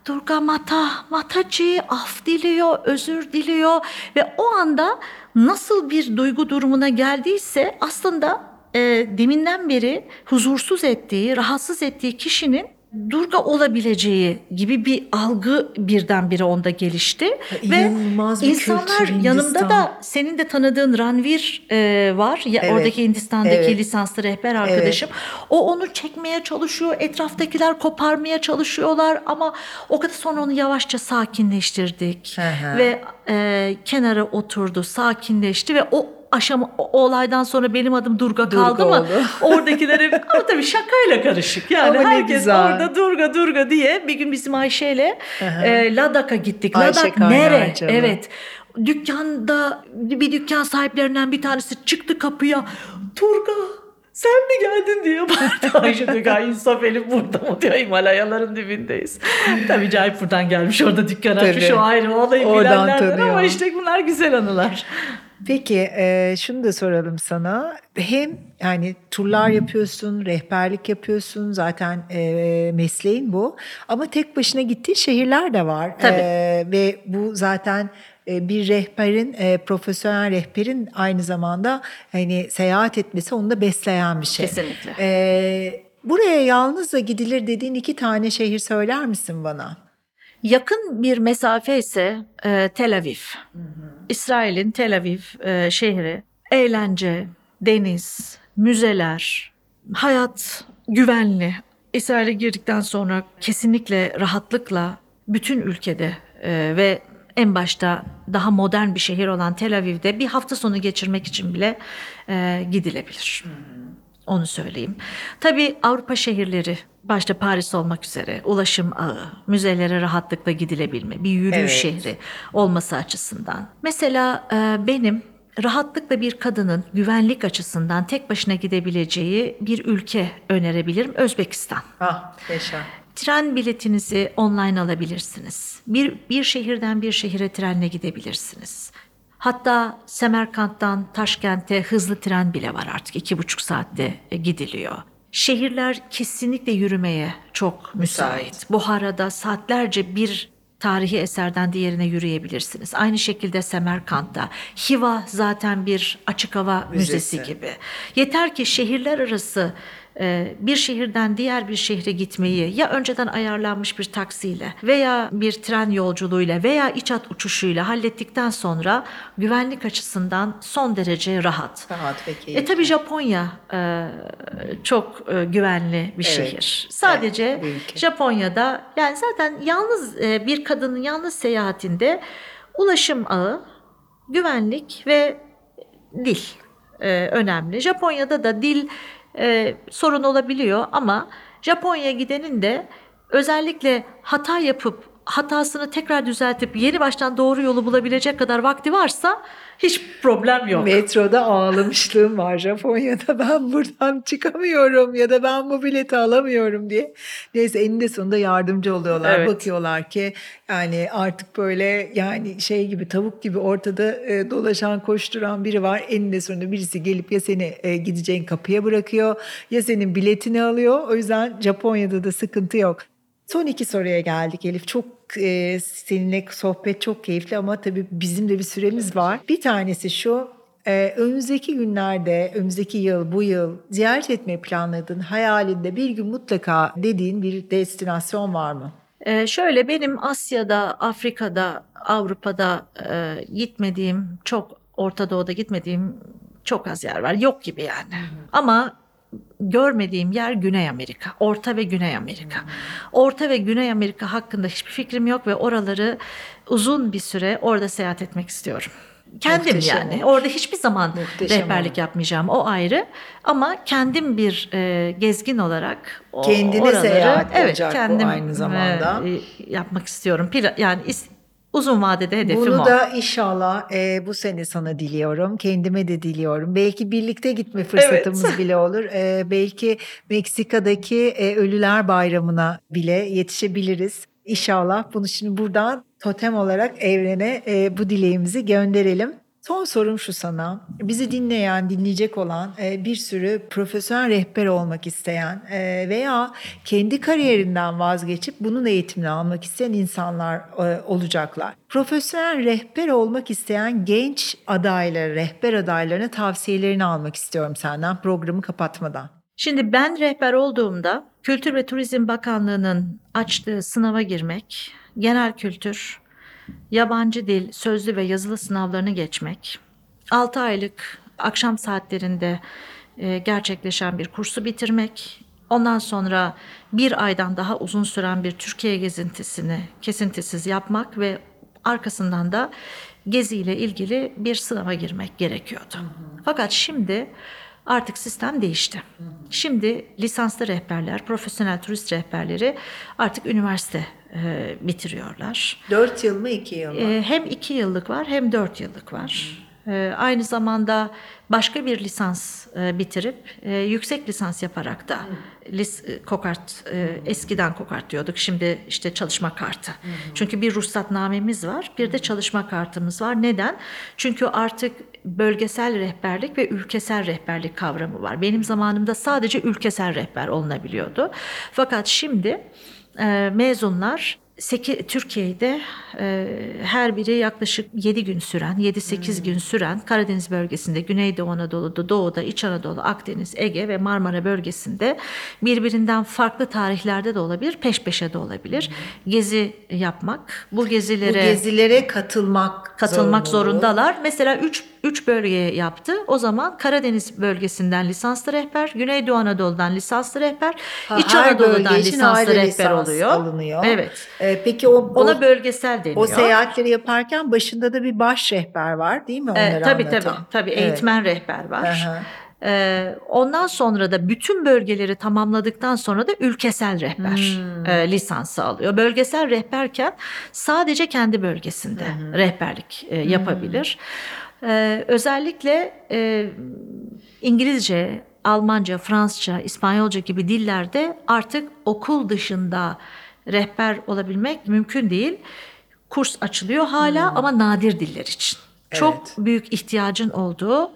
B: Durga Mata, Mataji af diliyor, özür diliyor ve o anda nasıl bir duygu durumuna geldiyse aslında e, deminden beri huzursuz ettiği, rahatsız ettiği kişinin Durga olabileceği gibi bir algı birdenbire onda gelişti ve
A: inanılmaz bir
B: insanlar
A: kültür
B: yanımda
A: Hindistan.
B: da senin de tanıdığın Ranvir e, var ya
A: Evet,
B: oradaki Hindistan'daki
A: evet.
B: lisanslı rehber arkadaşım. O onu çekmeye çalışıyor. Etraftakiler koparmaya çalışıyorlar ama o kadar sonra onu yavaşça sakinleştirdik
A: hı.
B: ve e, kenara oturdu, sakinleşti ve o aşama o olaydan sonra benim adım Durga,
A: Durga
B: kaldı mı?
A: oldu.
B: Oradakileri ama tabii şakayla karışık. Yani
A: Ama
B: herkes
A: güzel.
B: orada Durga Durga diye bir gün bizim Ayşe'yle e, Ladak'a gittik.
A: Ayşe
B: Ladak nere?
A: canım.
B: Evet. Dükkanda bir dükkan sahiplerinden bir tanesi çıktı kapıya. Turga sen mi geldin diye bağırdı. Ayşe "Ay, Yusuf Elif burada mı diyor Himalayaların dibindeyiz. Tabii Jaipur'dan gelmiş orada dükkan açmış
A: Tabii.
B: o ayrı o olayı
A: Oradan
B: bilenlerden ama işte bunlar güzel anılar.
A: Peki e, şunu da soralım sana. Hem yani turlar yapıyorsun, rehberlik yapıyorsun. Zaten e, mesleğin bu. Ama tek başına gittiğin şehirler de var.
B: Tabii.
A: E, ve bu zaten bir rehberin, e, profesyonel rehberin aynı zamanda hani seyahat etmesi onu da besleyen bir şey.
B: Kesinlikle.
A: E, buraya yalnızca gidilir dediğin iki tane şehir söyler misin bana?
B: Yakın bir mesafe ise e, Tel Aviv. İsrail'in Tel Aviv e, şehri. Eğlence, deniz, müzeler, hayat güvenli. İsrail'e girdikten sonra kesinlikle rahatlıkla bütün ülkede e, ve en başta daha modern bir şehir olan Tel Aviv'de bir hafta sonu geçirmek için bile e, gidilebilir. Onu söyleyeyim. Tabii Avrupa şehirleri başta Paris olmak üzere ulaşım ağı, müzelere rahatlıkla gidilebilme, bir yürüyüş
A: Evet.
B: şehri olması açısından. Mesela e, benim rahatlıkla bir kadının güvenlik açısından tek başına gidebileceği bir ülke önerebilirim. Özbekistan.
A: Ah, yaşa.
B: Tren biletinizi online alabilirsiniz. Bir, bir şehirden bir şehire trenle gidebilirsiniz. Hatta Semerkant'tan Taşkent'e hızlı tren bile var artık. iki buçuk saatte e, gidiliyor. Şehirler kesinlikle yürümeye çok müsait.
A: Müsait.
B: Buhara'da saatlerce bir tarihi eserden diğerine yürüyebilirsiniz. Aynı şekilde Semerkant'ta. Hiva zaten bir açık hava müzesi,
A: Müzesi.
B: gibi. Yeter ki şehirler arası bir şehirden diğer bir şehre gitmeyi ya önceden ayarlanmış bir taksiyle veya bir tren yolculuğuyla veya iç hat uçuşuyla hallettikten sonra güvenlik açısından son derece rahat.
A: Rahat keyifli.
B: E tabii Japonya e, çok e, güvenli bir
A: Evet.
B: şehir. Sadece
A: Evet.
B: Japonya'da yani zaten yalnız e, bir kadının yalnız seyahatinde ulaşım ağı, güvenlik ve dil e, önemli. Japonya'da da dil e, sorun olabiliyor ama Japonya'ya gidenin de özellikle hata yapıp hatasını tekrar düzeltip yeni baştan doğru yolu bulabilecek kadar vakti varsa hiç problem yok.
A: Metroda ağlamışlığım var Japonya'da ben buradan çıkamıyorum ya da ben bu bileti alamıyorum diye. Neyse eninde sonunda yardımcı oluyorlar.
B: Evet.
A: Bakıyorlar ki yani artık böyle yani şey gibi tavuk gibi ortada e, dolaşan koşturan biri var. Eninde sonunda birisi gelip ya seni e, gideceğin kapıya bırakıyor ya senin biletini alıyor. O yüzden Japonya'da da sıkıntı yok. Son iki soruya geldik Elif. Çok e, seninle sohbet çok keyifli ama tabii bizim de bir süremiz var. Bir tanesi şu. e, önümüzdeki günlerde, önümüzdeki yıl, bu yıl ziyaret etmeyi planladığın hayalinde bir gün mutlaka dediğin bir destinasyon var mı?
B: Ee, şöyle benim Asya'da, Afrika'da, Avrupa'da e, gitmediğim, çok Orta Doğu'da gitmediğim çok az yer var. Yok gibi yani. Ama görmediğim yer Güney Amerika. Orta ve Güney Amerika. Orta ve Güney Amerika hakkında hiçbir fikrim yok ve oraları uzun bir süre orada seyahat etmek istiyorum. Kendim
A: Muhteşem
B: yani.
A: olur.
B: Orada hiçbir zaman
A: Muhteşem
B: rehberlik
A: olur.
B: yapmayacağım. O ayrı. Ama kendim bir e, gezgin olarak o-
A: Kendine seyahat olacak bu aynı zamanda.
B: e, yapmak istiyorum. Pla- yani is- uzun vadede hedefim
A: Bunu
B: o.
A: da inşallah e, bu sene sana diliyorum. Kendime de diliyorum. Belki birlikte gitme fırsatımız bile olur. E, belki Meksika'daki e, Ölüler Bayramı'na bile yetişebiliriz. İnşallah bunu şimdi buradan totem olarak evrene e, bu dileğimizi gönderelim. Son sorum şu sana. Bizi dinleyen, dinleyecek olan e, bir sürü profesyonel rehber olmak isteyen e, veya kendi kariyerinden vazgeçip bunun eğitimini almak isteyen insanlar e, olacaklar. Profesyonel rehber olmak isteyen genç adayları, rehber adaylarına tavsiyelerini almak istiyorum senden programı kapatmadan.
B: Şimdi ben rehber olduğumda Kültür ve Turizm Bakanlığı'nın açtığı sınava girmek, genel kültür, yabancı dil, sözlü ve yazılı sınavlarını geçmek, 6 aylık akşam saatlerinde e, gerçekleşen bir kursu bitirmek, ondan sonra bir aydan daha uzun süren bir Türkiye gezintisini kesintisiz yapmak ve arkasından da geziyle ilgili bir sınava girmek gerekiyordu. Fakat şimdi artık sistem değişti. Şimdi lisanslı rehberler, profesyonel turist rehberleri artık üniversite e, bitiriyorlar.
A: 4 yıl mı 2 yıl mı?
B: E, hem iki yıllık var hem dört yıllık var. E, aynı zamanda başka bir lisans e, bitirip e, yüksek lisans yaparak da lis, e, kokart e, eskiden kokart diyorduk şimdi işte çalışma kartı. Çünkü bir ruhsatnamemiz var bir de çalışma kartımız var. Neden? Çünkü artık bölgesel rehberlik ve ülkesel rehberlik kavramı var. Benim zamanımda sadece ülkesel rehber olunabiliyordu. Fakat şimdi e, mezunlar Türkiye'de e, her biri yaklaşık 7 gün süren, 7-8 gün süren Karadeniz bölgesinde, Güneydoğu Anadolu'da, Doğu'da, İç Anadolu, Akdeniz, Ege ve Marmara bölgesinde birbirinden farklı tarihlerde de olabilir, peş peşe de olabilir. Gezi yapmak, bu
A: Bu
B: gezilere
A: gezilere katılmak
B: katılmak
A: zorunluluğu.
B: zorundalar. Mesela 3 3 bölgeye yaptı. O zaman Karadeniz bölgesinden lisanslı rehber, Güneydoğu Anadolu'dan lisanslı rehber,
A: Ha,
B: İç Anadolu'dan lisanslı rehber
A: lisans
B: oluyor.
A: alınıyor.
B: Evet.
A: E, peki o,
B: Ona
A: o,
B: bölgesel deniyor.
A: o seyahatleri yaparken başında da bir baş rehber var değil mi?
B: Ee,
A: Onları
B: tabii
A: anlatan?
B: tabii. Tabii
A: Evet.
B: eğitmen rehber var.
A: Aha.
B: Ee, ondan sonra da bütün bölgeleri tamamladıktan sonra da ülkesel rehber
A: Hmm.
B: e, lisansı alıyor. Bölgesel rehberken sadece kendi bölgesinde rehberlik e, yapabilir. Ee, özellikle e, İngilizce, Almanca, Fransızca, İspanyolca gibi dillerde artık okul dışında rehber olabilmek mümkün değil. Kurs açılıyor hala ama nadir diller için. Çok
A: Hmm. Evet.
B: büyük ihtiyacın olduğu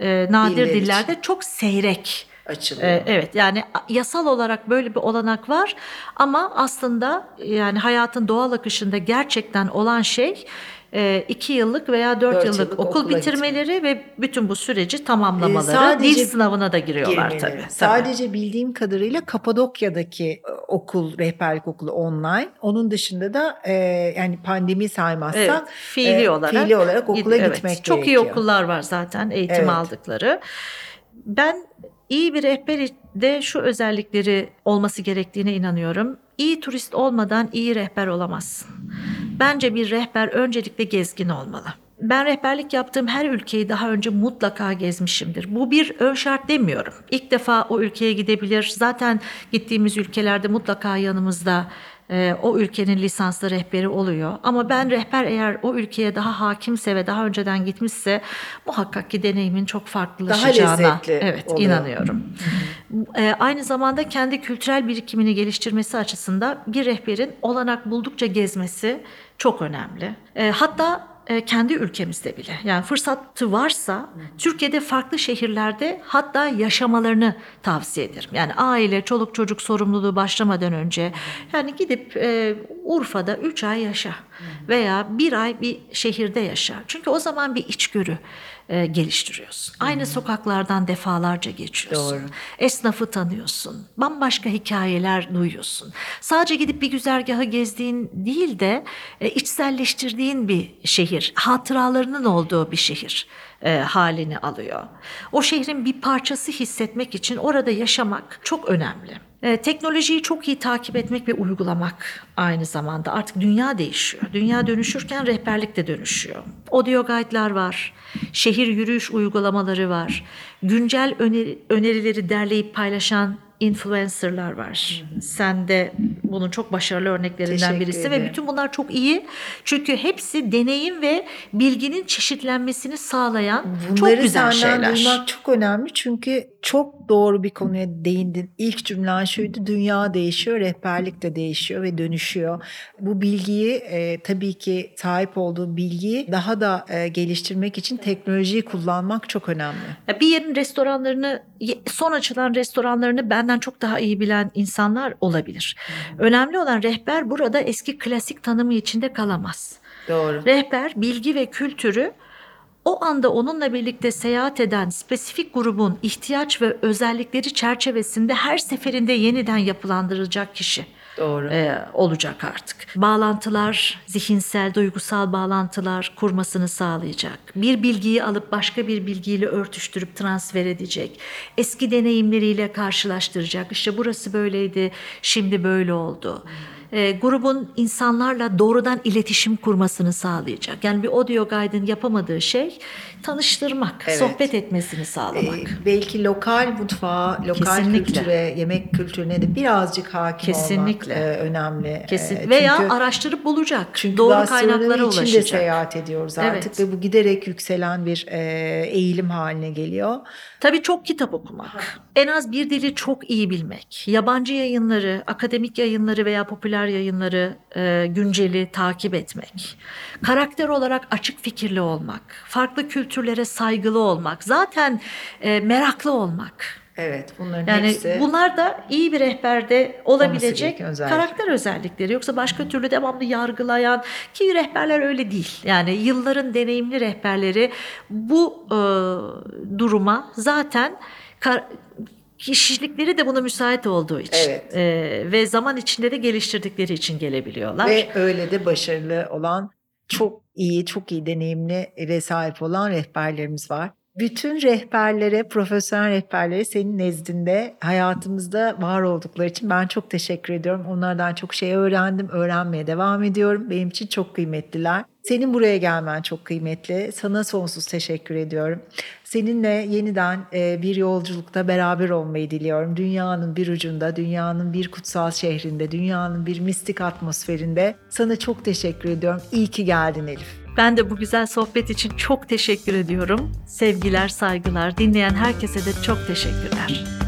B: e, nadir
A: Diller için.
B: dillerde çok seyrek.
A: Açılıyor.
B: E, evet yani yasal olarak böyle bir olanak var ama aslında yani hayatın doğal akışında gerçekten olan şey e, iki yıllık veya dört,
A: Dört
B: yıllık,
A: yıllık
B: okul bitirmeleri ve bütün bu süreci tamamlamaları,
A: Ee, sadece
B: dil sınavına da giriyorlar
A: girmeleri.
B: tabii. tabii.
A: Sadece bildiğim kadarıyla Kapadokya'daki e, okul, rehberlik okulu online. Onun dışında da e, yani pandemi saymazsak
B: Evet, fiili
A: e,
B: olarak
A: fiili olarak okula
B: evet,
A: gitmek
B: Çok
A: gerekiyor.
B: iyi okullar var zaten eğitim
A: Evet.
B: aldıkları. Ben iyi bir rehberde şu özellikleri olması gerektiğine inanıyorum. İyi turist olmadan iyi rehber olamazsın. Bence bir rehber öncelikle gezgin olmalı. Ben rehberlik yaptığım her ülkeyi daha önce mutlaka gezmişimdir. Bu bir ön şart demiyorum. İlk defa o ülkeye gidebilir. Zaten gittiğimiz ülkelerde mutlaka yanımızda e, o ülkenin lisanslı rehberi oluyor. Ama ben rehber eğer o ülkeye daha hakimse ve daha önceden gitmişse muhakkak ki deneyimin çok farklılaşacağına evet,
A: oluyor.
B: inanıyorum. E, aynı zamanda kendi kültürel birikimini geliştirmesi açısından bir rehberin olanak buldukça gezmesi çok önemli. E, hatta kendi ülkemizde bile yani fırsatı varsa Türkiye'de farklı şehirlerde hatta yaşamalarını tavsiye ederim. Yani aile, çoluk çocuk sorumluluğu başlamadan önce yani gidip e, Urfa'da 3 ay yaşa veya bir ay bir şehirde yaşa. Çünkü o zaman bir içgörü e, geliştiriyorsun. Aynı sokaklardan defalarca geçiyorsun.
A: Doğru.
B: Esnafı tanıyorsun. Bambaşka hikayeler duyuyorsun. Sadece gidip bir güzergahı gezdiğin değil de e, içselleştirdiğin bir şehir. Hatıralarının olduğu bir şehir e, halini alıyor. O şehrin bir parçası hissetmek için orada yaşamak çok önemli. E, teknolojiyi çok iyi takip etmek ve uygulamak aynı zamanda. Artık dünya değişiyor. Dünya dönüşürken rehberlik de dönüşüyor. Audio guide'lar var. Şehir yürüyüş uygulamaları var. Güncel öneri- önerileri derleyip paylaşan influencerlar var. Sen de bunun çok başarılı örneklerinden
A: Teşekkür
B: birisi ve
A: ederim.
B: bütün bunlar çok iyi. Çünkü hepsi deneyim ve bilginin çeşitlenmesini sağlayan
A: Bunları
B: çok güzel
A: senden
B: şeyler.
A: duymak çok önemli çünkü çok doğru bir konuya değindin. İlk cümlen şuydu, dünya değişiyor, rehberlik de değişiyor ve dönüşüyor. Bu bilgiyi e, tabii ki sahip olduğu bilgiyi daha da e, geliştirmek için teknolojiyi kullanmak çok önemli.
B: Bir yerin restoranlarını, son açılan restoranlarını benden çok daha iyi bilen insanlar olabilir. Önemli olan rehber burada eski klasik tanımı içinde kalamaz.
A: Doğru.
B: Rehber bilgi ve kültürü o anda onunla birlikte seyahat eden spesifik grubun ihtiyaç ve özellikleri çerçevesinde her seferinde yeniden yapılandırılacak kişi
A: Doğru.
B: e, olacak artık. Bağlantılar, zihinsel, duygusal bağlantılar kurmasını sağlayacak. Bir bilgiyi alıp başka bir bilgiyle örtüştürüp transfer edecek. Eski deneyimleriyle karşılaştıracak. İşte burası böyleydi, şimdi böyle oldu. E, grubun insanlarla doğrudan iletişim kurmasını sağlayacak. Yani bir audio guide'ın yapamadığı şey tanıştırmak,
A: Evet.
B: sohbet etmesini sağlamak.
A: Ee, belki lokal mutfağa, lokal
B: Kesinlikle.
A: kültüre, yemek kültürüne de birazcık hakim
B: Kesinlikle.
A: olmak e, önemli.
B: Kesin
A: E,
B: veya
A: çünkü-
B: araştırıp bulacak.
A: Çünkü
B: Doğru kaynaklara ulaşacak.
A: seyahat ediyoruz artık
B: Evet.
A: ve bu giderek yükselen bir e, eğilim haline geliyor.
B: Tabii çok kitap okumak. En az bir dili çok iyi bilmek. Yabancı yayınları, akademik yayınları veya popüler yayınları e, günceli takip etmek. Karakter olarak açık fikirli olmak. Farklı kültürlere saygılı olmak. Zaten e, meraklı olmak.
A: Evet bunların
B: Yani
A: hepsi
B: bunlar da iyi bir rehberde olabilecek
A: özellikler.
B: karakter özellikleri. Yoksa başka türlü devamlı yargılayan ki rehberler öyle değil. Yani yılların deneyimli rehberleri bu e, duruma zaten kar- kişilikleri de buna müsait olduğu için
A: Evet.
B: e, ve zaman içinde de geliştirdikleri için gelebiliyorlar.
A: ve öyle de başarılı olan çok iyi, çok iyi deneyimli sahip olan rehberlerimiz var. Bütün rehberlere, profesyonel rehberlere senin nezdinde hayatımızda var oldukları için ben çok teşekkür ediyorum. Onlardan çok şey öğrendim, öğrenmeye devam ediyorum. Benim için çok kıymetliler. Senin buraya gelmen çok kıymetli. Sana sonsuz teşekkür ediyorum. Seninle yeniden e, bir yolculukta beraber olmayı diliyorum. Dünyanın bir ucunda, dünyanın bir kutsal şehrinde, dünyanın bir mistik atmosferinde. Sana çok teşekkür ediyorum. İyi ki geldin Elif.
B: Ben de bu güzel sohbet için çok teşekkür ediyorum. Sevgiler, saygılar. Dinleyen herkese de çok teşekkürler.